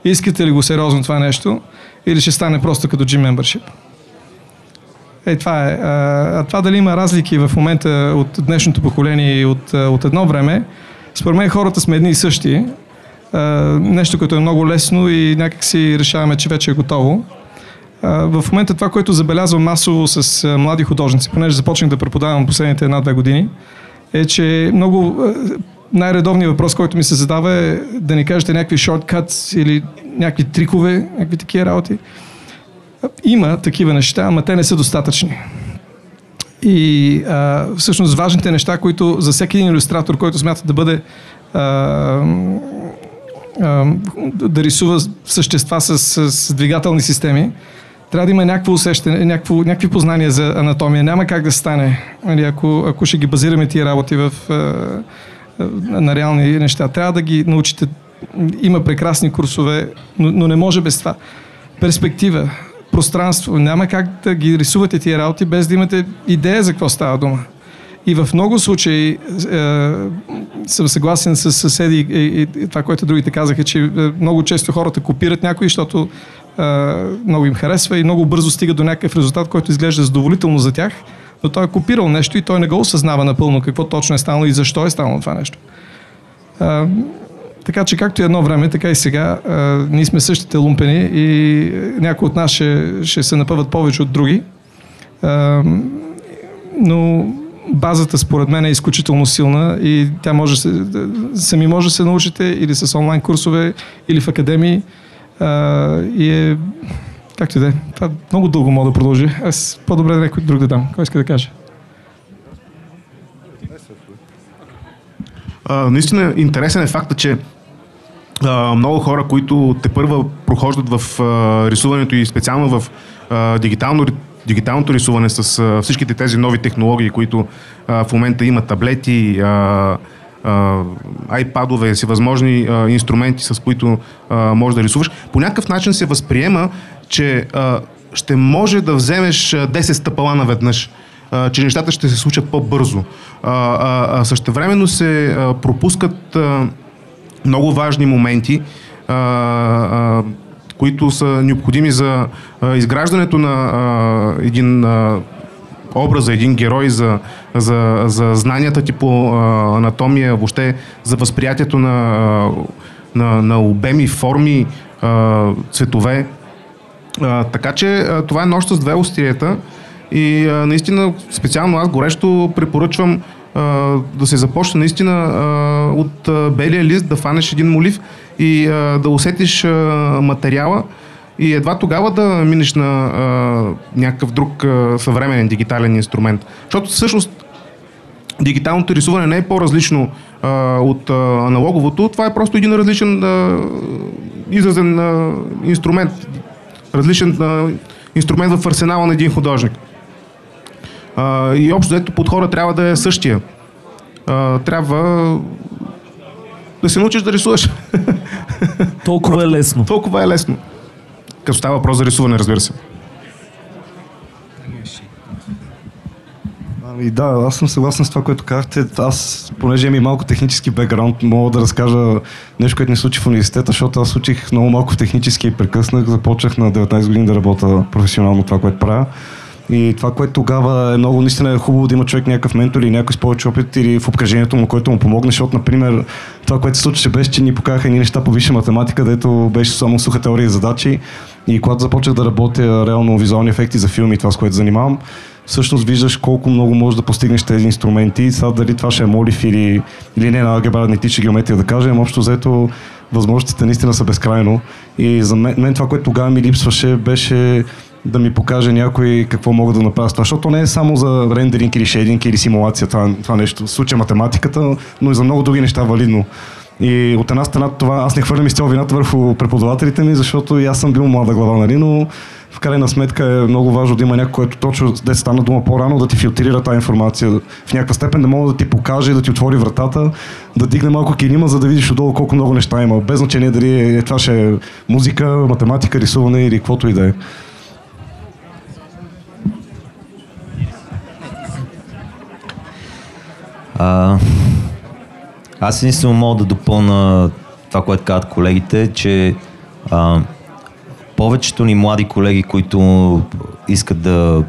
Искате ли го сериозно това нещо? Или ще стане просто като gym membership. Е, това е. А, това дали има разлики в момента от днешното поколение и от, от едно време, според мен хората сме едни и същи. А, нещо, което е много лесно и някак си решаваме, че вече е готово. А, в момента това, което забелязвам масово с млади художници, понеже започнах да преподавам последните една-две години, е, че много най-редовният въпрос, който ми се задава е да ни кажете някакви шорткат или някакви трикове, някакви такива работи. Има такива неща, ама те не са достатъчни. И а, всъщност важните неща, които за всеки един иллюстратор, който смята да бъде а, а, да рисува същества с, с, двигателни системи, трябва да има някакво усещане, някакво, някакви познания за анатомия. Няма как да стане, нали, ако, ако ще ги базираме тия работи в, на реални неща. Трябва да ги научите. Има прекрасни курсове, но, но не може без това. Перспектива, пространство. Няма как да ги рисувате тия работи без да имате идея за какво става дума. И в много случаи е, съм съгласен с съседи и, и, и това, което другите казаха, че е, много често хората копират някои, защото е, много им харесва и много бързо стига до някакъв резултат, който изглежда задоволително за тях но той е копирал нещо и той не го осъзнава напълно какво точно е станало и защо е станало това нещо. А, така че както и едно време, така и сега, а, ние сме същите лумпени и някои от нас ще, ще се напъват повече от други. А, но базата според мен е изключително силна и тя може се, сами може да се научите или с онлайн курсове, или в академии. А, и е Както и да е. Това много дълго мога да продължи. Аз по-добре някой друг да дам. Кой иска да каже? А, наистина интересен е факта, че много хора, които те първа прохождат в рисуването и специално в дигитално, дигиталното рисуване с всичките тези нови технологии, които в момента има таблети, а, айпадове, всевъзможни инструменти, с които а, можеш да рисуваш, по някакъв начин се възприема, че ще може да вземеш 10 стъпала наведнъж. че нещата ще се случат по-бързо. А, същевременно се пропускат много важни моменти, а, а, които са необходими за а, изграждането на а, един а, образ, за един герой, за, за, за знанията ти по а, анатомия, въобще за възприятието на, а, на, на обеми, форми, а, цветове. А, така че а, това е нощ с две остриета и а, наистина специално аз горещо препоръчвам да се започне наистина от белия лист, да фанеш един молив и да усетиш материала и едва тогава да минеш на някакъв друг съвременен дигитален инструмент. Защото всъщност дигиталното рисуване не е по-различно от аналоговото, това е просто един различен изразен инструмент, различен инструмент в арсенала на един художник. А, и общо ето подхода трябва да е същия. А, трябва да се научиш да рисуваш. *laughs* Толкова е лесно. Толкова е лесно. Като става въпрос за рисуване, разбира се. Ами да, аз съм съгласен с това, което казахте. Аз, понеже имам и малко технически бекграунд, мога да разкажа нещо, което ми случи в университета, защото аз учих много малко технически и прекъснах. Започнах на 19 години да работя професионално това, което правя. И това, което тогава е много наистина е хубаво да има човек някакъв ментор или някой с повече опит или в обкръжението му, който му помогне, защото, например, това, което се случваше беше, че ни покаха ни неща по висша математика, дето беше само суха теория и задачи. И когато започнах да работя реално визуални ефекти за филми, това с което занимавам, всъщност виждаш колко много можеш да постигнеш тези инструменти. Сега дали това ще е молив или, или не на алгебра, аналитична геометрия да кажем, общо взето възможностите наистина са безкрайно. И за мен, мен това, което тогава ми липсваше, беше да ми покаже някой какво мога да направя с това. Защото не е само за рендеринг или шейдинг или симулация това, това нещо. Случая математиката, но и за много други неща валидно. И от една страна това, аз не хвърлям изцяло вината върху преподавателите ми, защото и аз съм бил млада глава, нали, но в крайна сметка е много важно да има някой, който точно да стана дума по-рано, да ти филтрира тази информация. В някаква степен да мога да ти покаже, да ти отвори вратата, да дигне малко килима, за да видиш отдолу колко много неща има. Без значение дали е, това ще е музика, математика, рисуване или каквото и да е. А, аз единствено мога да допълна това, което казват колегите, че а, повечето ни млади колеги, които искат да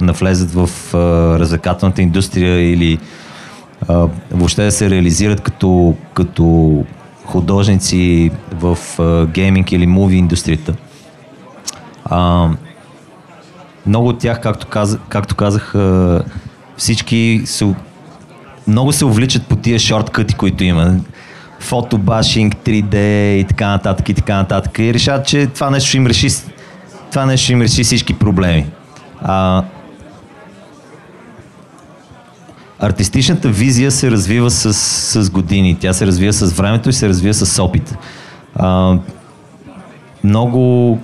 навлезат в а, развлекателната индустрия или а, въобще да се реализират като, като художници в а, гейминг или муви индустрията. А, много от тях, както, казах, както казах, а, всички се, много се увличат по тия шорткъти, които има фотобашинг, 3D и така нататък и така нататък. И решават, че това нещо им реши, това нещо им реши всички проблеми. А, артистичната визия се развива с, с години. Тя се развива с времето и се развива с опит. А, много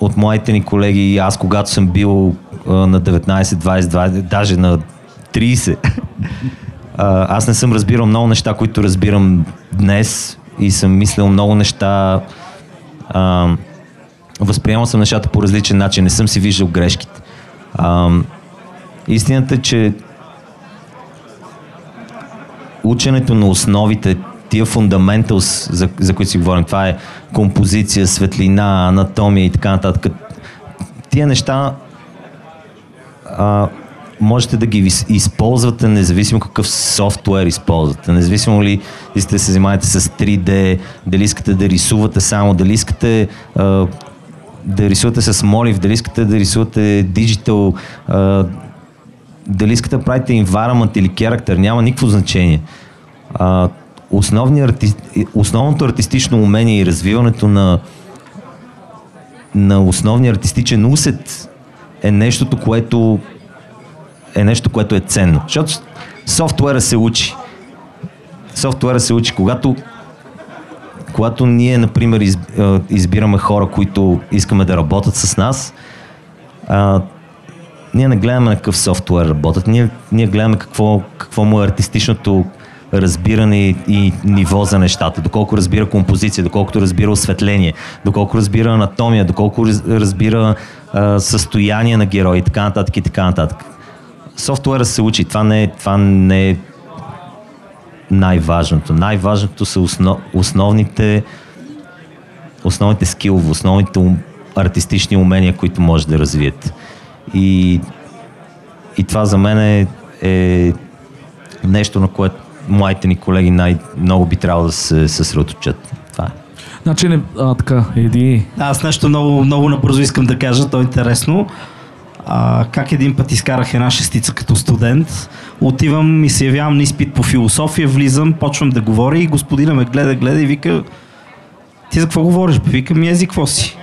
от моите ни колеги, аз когато съм бил а, на 19, 20, 20, даже на 30, а, аз не съм разбирал много неща, които разбирам днес и съм мислил много неща. Възприемал съм нещата по различен начин, не съм си виждал грешките. Истината е, че ученето на основите, тия фундаменталс, за, за които си говорим, това е композиция, светлина, анатомия и така нататък. Тия неща а, можете да ги използвате, независимо какъв софтуер използвате, независимо ли да се занимавате с 3D, дали искате да рисувате само, дали искате а, да рисувате с молив, дали искате да рисувате диджитал, дали искате да правите environment или character, няма никакво значение. А, арти... Основното артистично умение и развиването на, на основния артистичен усет е нещото, което е нещо, което е ценно. Защото софтуера се учи. Софтуера се учи. Когато, когато ние, например, из, избираме хора, които искаме да работят с нас, а, ние не гледаме на какъв софтуер работят, ние, ние гледаме какво, какво му е артистичното разбиране и, и ниво за нещата, доколко разбира композиция, доколкото разбира осветление, доколко разбира анатомия, доколко разбира а, състояние на герои и така нататък и така нататък. Софтуера се учи. Това не е, това не е най-важното. Най-важното са основ, основните основните скилове, основните ум, артистични умения, които може да развиете. И, и това за мен е, е нещо, на което моите ни колеги най-много би трябвало да се съсредоточат. Това е. Значи не, а, така, еди. Аз нещо много, много набързо искам да кажа, то е интересно. А, как един път изкарах една шестица като студент, отивам и се явявам на изпит по философия, влизам, почвам да говоря и господина ме гледа, гледа и вика, ти за какво говориш? Бе? Викам, език, какво си?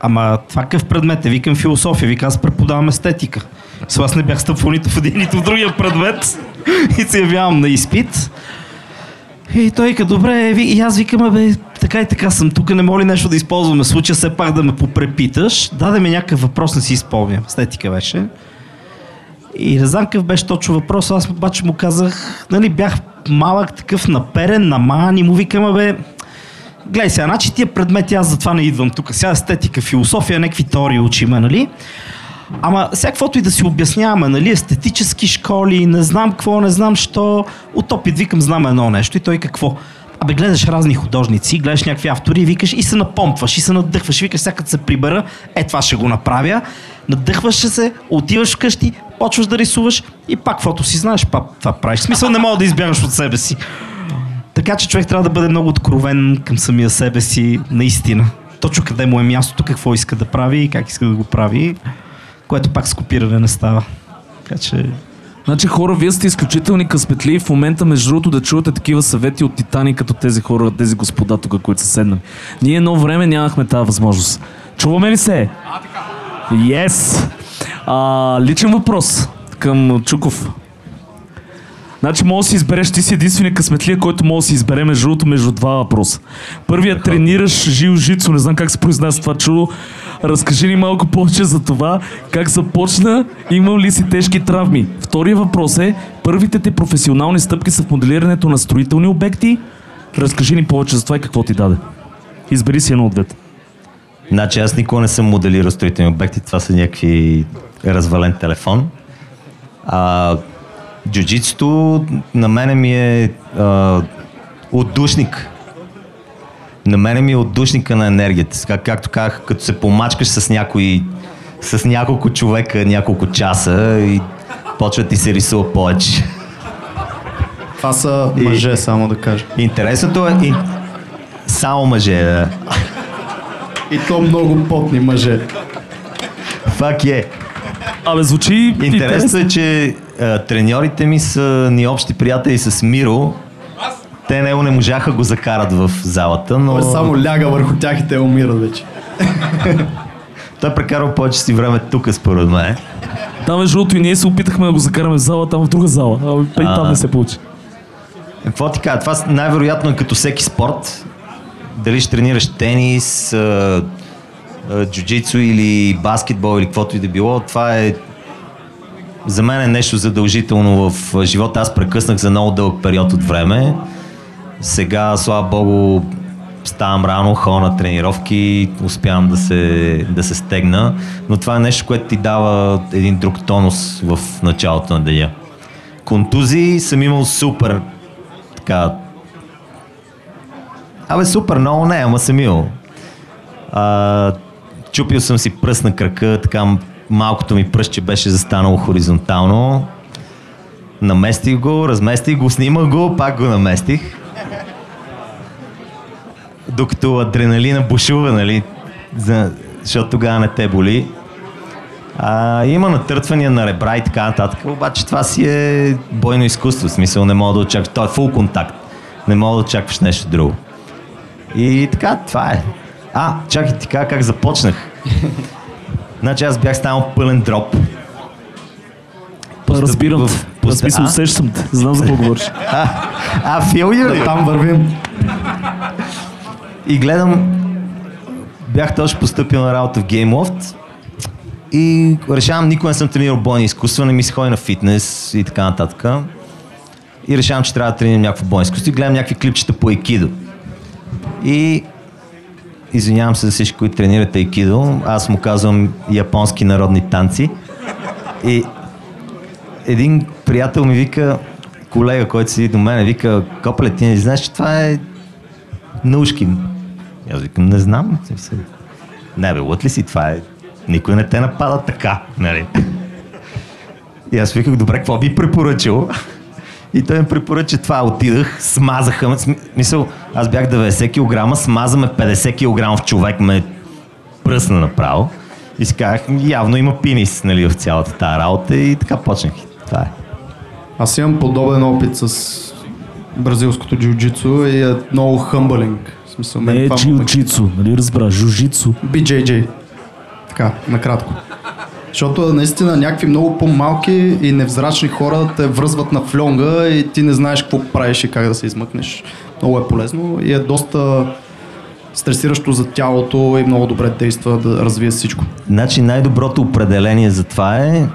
Ама това какъв предмет е? Викам философия, вика аз преподавам естетика. С вас не бях стъпвал нито в един, нито в другия предмет. *laughs* и се явявам на изпит. И той вика, добре, и аз викам, бе, така и така съм тук, не моли нещо да използваме случая, все пак да ме попрепиташ. Даде ми някакъв въпрос, не си изпълням. Естетика беше. И не беше точно въпрос, аз обаче му казах, нали, бях малък, такъв наперен, наман и му викам, бе, гледай сега, значи тия предмети аз затова не идвам тук. Сега естетика, философия, някакви теории учиме, нали? Ама всякаквото и да си обясняваме, нали, естетически школи, не знам какво, не знам що, от опит викам, знам едно нещо и той какво. Абе, гледаш разни художници, гледаш някакви автори и викаш и се напомпваш, и се надъхваш, викаш, сега се прибера, е това ще го направя. Надъхваш се, отиваш вкъщи, почваш да рисуваш и пак каквото си знаеш, пак това правиш. В смисъл не мога да избягаш от себе си. Така че човек трябва да бъде много откровен към самия себе си, наистина. Точно къде му е мястото, какво иска да прави и как иска да го прави, което пак с копиране не става. Така че Значи хора, вие сте изключителни късметли в момента, между другото, да чувате такива съвети от титани, като тези хора, тези господа тук, които са седнали. Ние едно време нямахме тази възможност. Чуваме ли се? Yes! А, личен въпрос към Чуков. Значи мога да си избереш, ти си единствения късметлия, който може да си избере между другото между два въпроса. Първият тренираш Жил Жицо, не знам как се произнася това чудо. Разкажи ни малко повече за това, как започна, имал ли си тежки травми. Втория въпрос е, първите ти професионални стъпки са в моделирането на строителни обекти. Разкажи ни повече за това и какво ти даде. Избери си едно от двете. Значи аз никога не съм моделирал строителни обекти, това са някакви развален телефон. А, джуджитсото на мене ми е а, отдушник. На мене ми е отдушника на енергията. Как, както казах, като се помачкаш с някой, с няколко човека, няколко часа и почва ти се рисува повече. Това са И- мъже, само да кажа. Интересното е и... само мъже. Да. И то много потни мъже. Фак е. Абе, звучи Интересно е, че а, треньорите ми са ни общи приятели с Миро. Те него не можаха го закарат в залата, но Той само ляга върху тях и те умират вече. той прекарва повече си време тук, според мен. Там между другото и ние се опитахме да го закараме в зала, там в друга зала. А, и там не се получи. Е, Какво ти кажа? Това най-вероятно е като всеки спорт. Дали ще тренираш тенис, джуджицу или баскетбол или каквото и да било, това е за мен е нещо задължително в живота. Аз прекъснах за много дълъг период от време. Сега, слава богу, ставам рано, ходя на тренировки, успявам да се, да се стегна, но това е нещо, което ти дава един друг тонус в началото на деня. Контузии съм имал супер така... Абе, супер много не, ама съм имал. А, чупил съм си пръст на крака, така малкото ми пръстче беше застанало хоризонтално. Наместих го, разместих го, снимах го, пак го наместих. Докато адреналина бушува, нали, за, защото тогава не те боли. А, има натъртвания на ребра и така нататък, обаче това си е бойно изкуство, в смисъл не мога да очакваш, то е фул контакт, не мога да очакваш нещо друго. И така, това е. А, чакай ти кажа как започнах. значи аз бях станал пълен дроп. Постъп- Разбирам. в- постъп- смисъл, усещам те. Знам за какво говориш. А, а филми ли? Там вървим. И гледам, бях точно поступил на работа в GameLoft и решавам, никога не съм тренирал бойни изкуства, не ми се ходи на фитнес и така нататък. И решавам, че трябва да тренирам някакво бойно изкуство и гледам някакви клипчета по айкидо. И извинявам се за всички, които тренират айкидо. Аз му казвам японски народни танци. И един приятел ми вика, колега, който седи до мен, вика, Копеле, ти не знаеш, че това е Наушкин. И Аз викам, не знам. Не бе, лът ли си, това е... Никой не те напада така, нали? И аз виках, добре, какво би препоръчал? И той ми препоръча това. Отидах, смазаха Мисъл, аз бях 90 кг, смазаме 50 кг в човек ме пръсна направо. И си казах, явно има пинис нали, в цялата тази работа и така почнах. Това е. Аз имам подобен опит с бразилското джиу-джитсу и е много хъмбълинг. В смисъл, Не е джиу-джитсу, нали разбра, жужицу. BJJ. Така, накратко. Защото наистина някакви много по-малки и невзрачни хора те връзват на флонга и ти не знаеш какво правиш и как да се измъкнеш. Много е полезно и е доста стресиращо за тялото и много добре действа да развие всичко. Значи най-доброто определение за това е,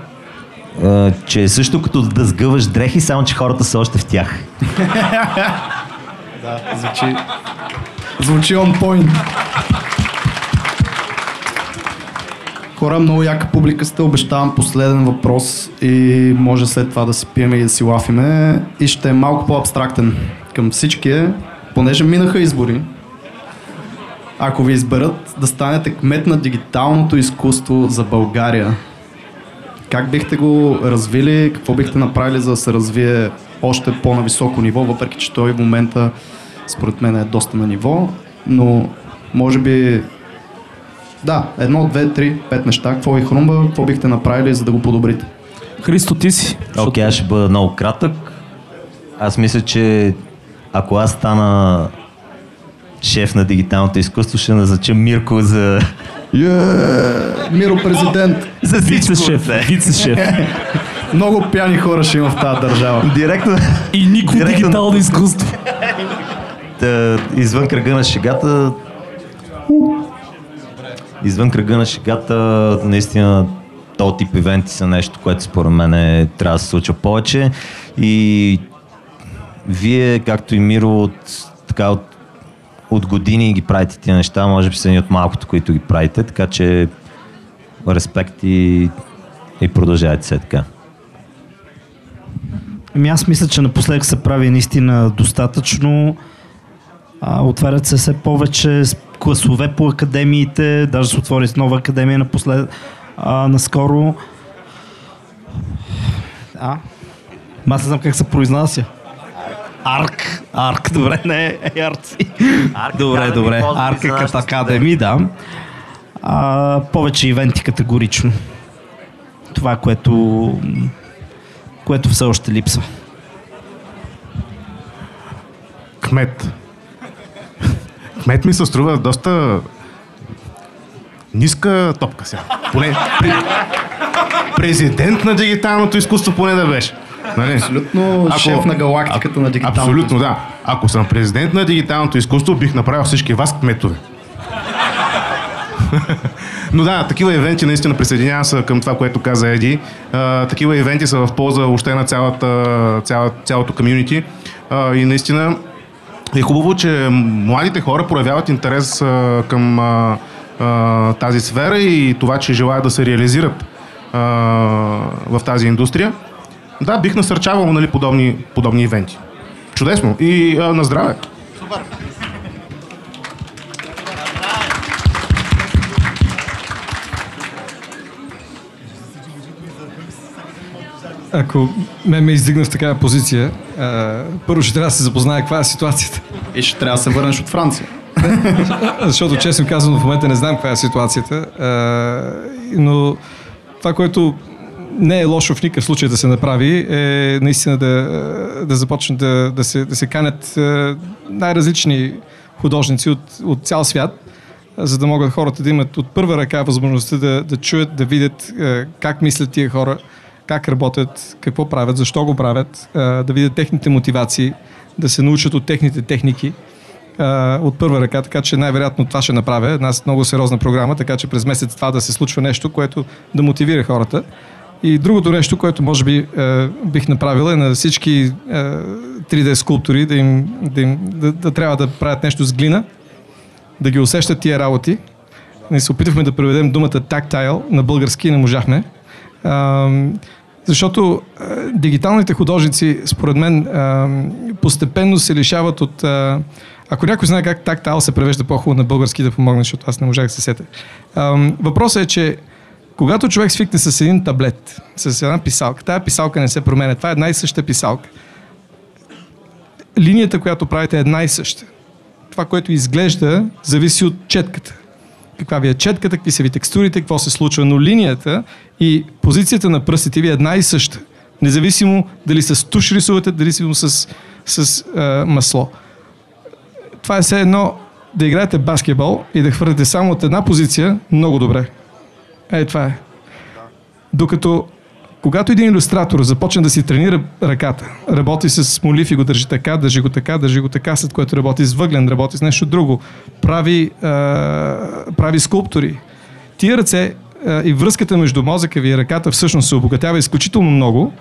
е, че е също като да сгъваш дрехи, само че хората са още в тях. *laughs* Да, звучи, звучи on point. Хора, много яка публика сте. Обещавам последен въпрос и може след това да си пиеме и да си лафиме. И ще е малко по-абстрактен към всички. Понеже минаха избори, ако ви изберат да станете кмет на дигиталното изкуство за България, как бихте го развили, какво бихте направили за да се развие още по-на високо ниво, въпреки че той в момента според мен е доста на ниво, но може би да, едно, две, три, пет неща. Какво ви хрумба, какво бихте направили, за да го подобрите? Христо, ти си. Окей, аз ще бъда много кратък. Аз мисля, че ако аз стана шеф на дигиталното изкуство, ще назнача Мирко за... Миро президент. *laughs* за всичко. Вице-шеф, вице-шеф. *laughs* Много пяни хора ще има в тази държава. Директно, И нико Директно- дигитално изкуство. Та, извън кръга на шегата извън кръга на шегата наистина този тип ивенти са нещо, което според мен е, трябва да се случва повече и вие, както и Миро, от, така, от, от години ги правите тия неща, може би са едни от малкото, които ги правите, така че респект и, и продължавайте се така. Ами аз мисля, че напоследък се прави наистина достатъчно. А, отварят се все повече класове по академиите, даже се отвори с нова академия напослед, а, наскоро. А? Аз не знам как се произнася. Арк. Арк, добре, не е Арци. Добре, Academy, добре. може би Арк е като академи, да. А, повече ивенти категорично. Това, което, което все още липсва. Кмет. Кмет ми се струва доста ниска топка сега. Поне при... президент на дигиталното изкуство поне да беше. Нали? Абсолютно шеф на галактиката на дигиталното Абсолютно, да. Ако съм президент на дигиталното изкуство, бих направил всички вас кметове. *laughs* Но да, такива ивенти наистина присъединявам се към това, което каза Еди. А, такива ивенти са в полза въобще на цялата, цяла, цялото комюнити. А, и наистина е хубаво, че младите хора проявяват интерес а, към а, а, тази сфера и това, че желаят да се реализират а, в тази индустрия. Да, бих насърчавал нали, подобни, подобни ивенти. Чудесно. И а, на здраве. Ако ме ме издигна в такава позиция, а, първо ще трябва да се запознае каква е ситуацията. И ще трябва да се върнеш от Франция. *laughs* Защото честно казано в момента не знам каква е ситуацията. А, но това, което не е лошо в никакъв случай да се направи, е наистина да, да започнат да, да, се, да се канят най-различни художници от, от цял свят, за да могат хората да имат от първа ръка възможността да, да чуят, да видят как мислят тия хора, как работят, какво правят, защо го правят, да видят техните мотивации, да се научат от техните техники от първа ръка, така че най-вероятно това ще направя. Една много сериозна програма, така че през месец това да се случва нещо, което да мотивира хората. И другото нещо, което може би е, бих направил е на всички е, 3D скулптори да, им, да, им, да, да трябва да правят нещо с глина, да ги усещат тия работи. Ние се опитахме да преведем думата tactile на български не можахме. Ам, Защото а, дигиталните художници, според мен, а, постепенно се лишават от... А, ако някой знае как тактал се превежда по-хубаво на български да помогне, защото аз не можах да се сетя. А, въпросът е, че когато човек свикне с един таблет, с една писалка, тая писалка не се променя. Това е една и съща писалка. Линията, която правите е една и съща. Това, което изглежда, зависи от четката. Каква ви е четката, какви са ви текстурите, какво се случва. Но линията и позицията на пръстите ви е една и съща. Независимо дали с туш рисувате, дали с, с а, масло. Това е все едно да играете баскетбол и да хвърляте само от една позиция много добре. Е, това е. Докато когато един иллюстратор започне да си тренира ръката, работи с молив и го държи така, държи го така, държи го така, след което работи с въглен, работи с нещо друго, прави, а, прави скулптури. Тия ръце а, и връзката между мозъка ви и ръката всъщност се обогатява изключително много.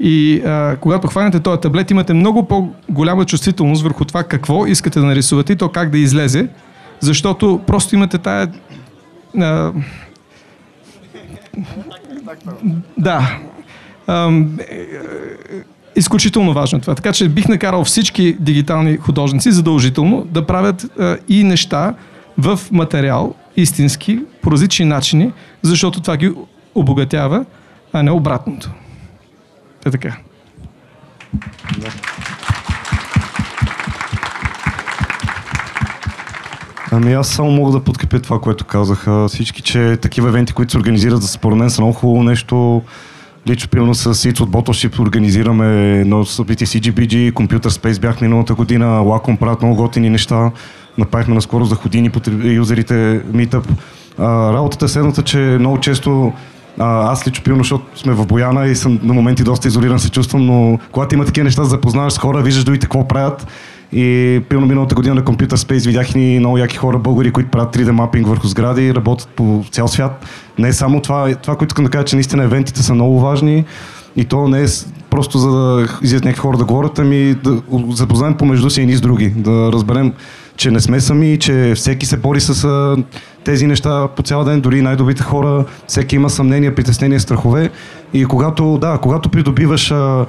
И а, когато хванете този таблет, имате много по-голяма чувствителност върху това какво искате да нарисувате и то как да излезе, защото просто имате тая а, да. Ам, е, изключително важно това. Така че бих накарал всички дигитални художници задължително да правят и неща в материал, истински, по различни начини, защото това ги обогатява, а не обратното. Е така. Ами аз само мога да подкрепя това, което казаха всички, че такива евенти, които се организират, за според мен са много хубаво нещо. Лично, примерно с Seeds от Bottleship организираме едно събитие CGBG, Computer Space бях миналата година, Wacom правят много готини неща. Направихме наскоро за ходини по юзерите Meetup. А, работата е следната, че много често а, аз лично пилно, защото сме в Бояна и съм на моменти доста изолиран се чувствам, но когато има такива неща запознаваш с хора, виждаш другите какво правят и пилно миналата година на Computer Space видях и много яки хора, българи, които правят 3D мапинг върху сгради, работят по цял свят. Не е само това, това, което искам да кажа, че наистина евентите са много важни. И то не е просто за да излизат някакви хора да говорят, ами да запознаем помежду си едни с други. Да разберем, че не сме сами, че всеки се бори с тези неща по цял ден, дори най-добрите хора, всеки има съмнения, притеснения, страхове. И когато, да, когато придобиваш а,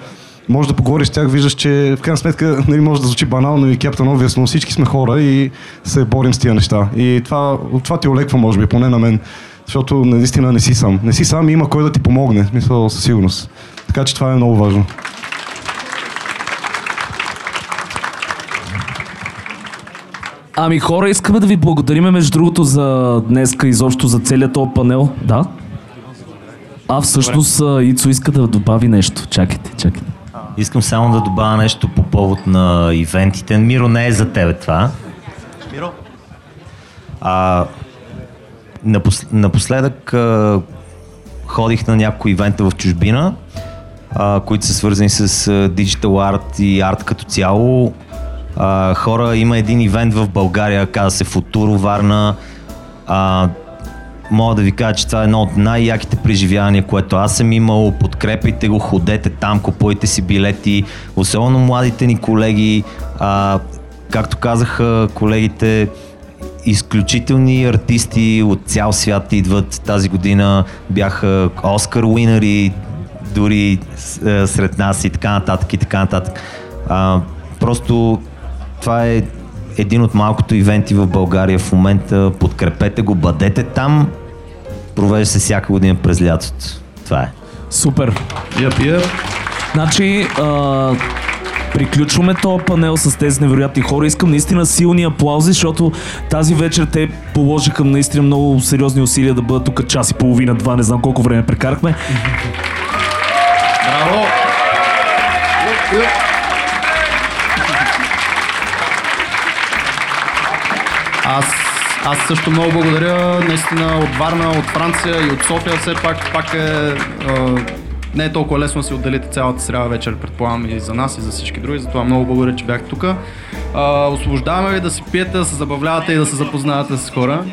може да поговориш с тях, виждаш, че в крайна сметка нали, може да звучи банално и Captain Obvious, но всички сме хора и се борим с тия неща. И това, това ти олеква, може би, поне на мен. Защото наистина не си сам. Не си сам и има кой да ти помогне, в смисъл със сигурност. Така че това е много важно. Ами хора, искаме да ви благодариме между другото за днеска, изобщо за целият този панел. Да? А всъщност Ицо иска да добави нещо. Чакайте, чакайте. Искам само да добавя нещо по повод на ивентите. Миро не е за тебе това. Миро? А, напос, напоследък а, ходих на някои ивента в чужбина, а, които са свързани с диджитал арт и арт като цяло. А, хора, има един ивент в България, каза се Футуро Варна. А, мога да ви кажа, че това е едно от най-яките преживявания, което аз съм имал. Подкрепайте го, ходете там, купуйте си билети. Особено младите ни колеги, а, както казаха колегите, изключителни артисти от цял свят идват тази година. Бяха Оскар уинъри, дори сред нас и така нататък и така нататък. А, просто това е един от малкото ивенти в България в момента. Подкрепете го, бъдете там. Провежда се всяка година през лятото. Това е. Супер. Yep, yep. Значи, а, приключваме този панел с тези невероятни хора. Искам наистина силни аплаузи, защото тази вечер те положиха наистина много сериозни усилия да бъдат тук час и половина, два, не знам колко време прекарахме. Браво! Аз, аз също много благодаря. Наистина от Варна, от Франция и от София все пак, пак е, а, не е толкова лесно да си отделите цялата сряда вечер, предполагам и за нас и за всички други. Затова много благодаря, че бяхте тук. освобождаваме ви да си пиете, да се забавлявате и да се запознавате с хора.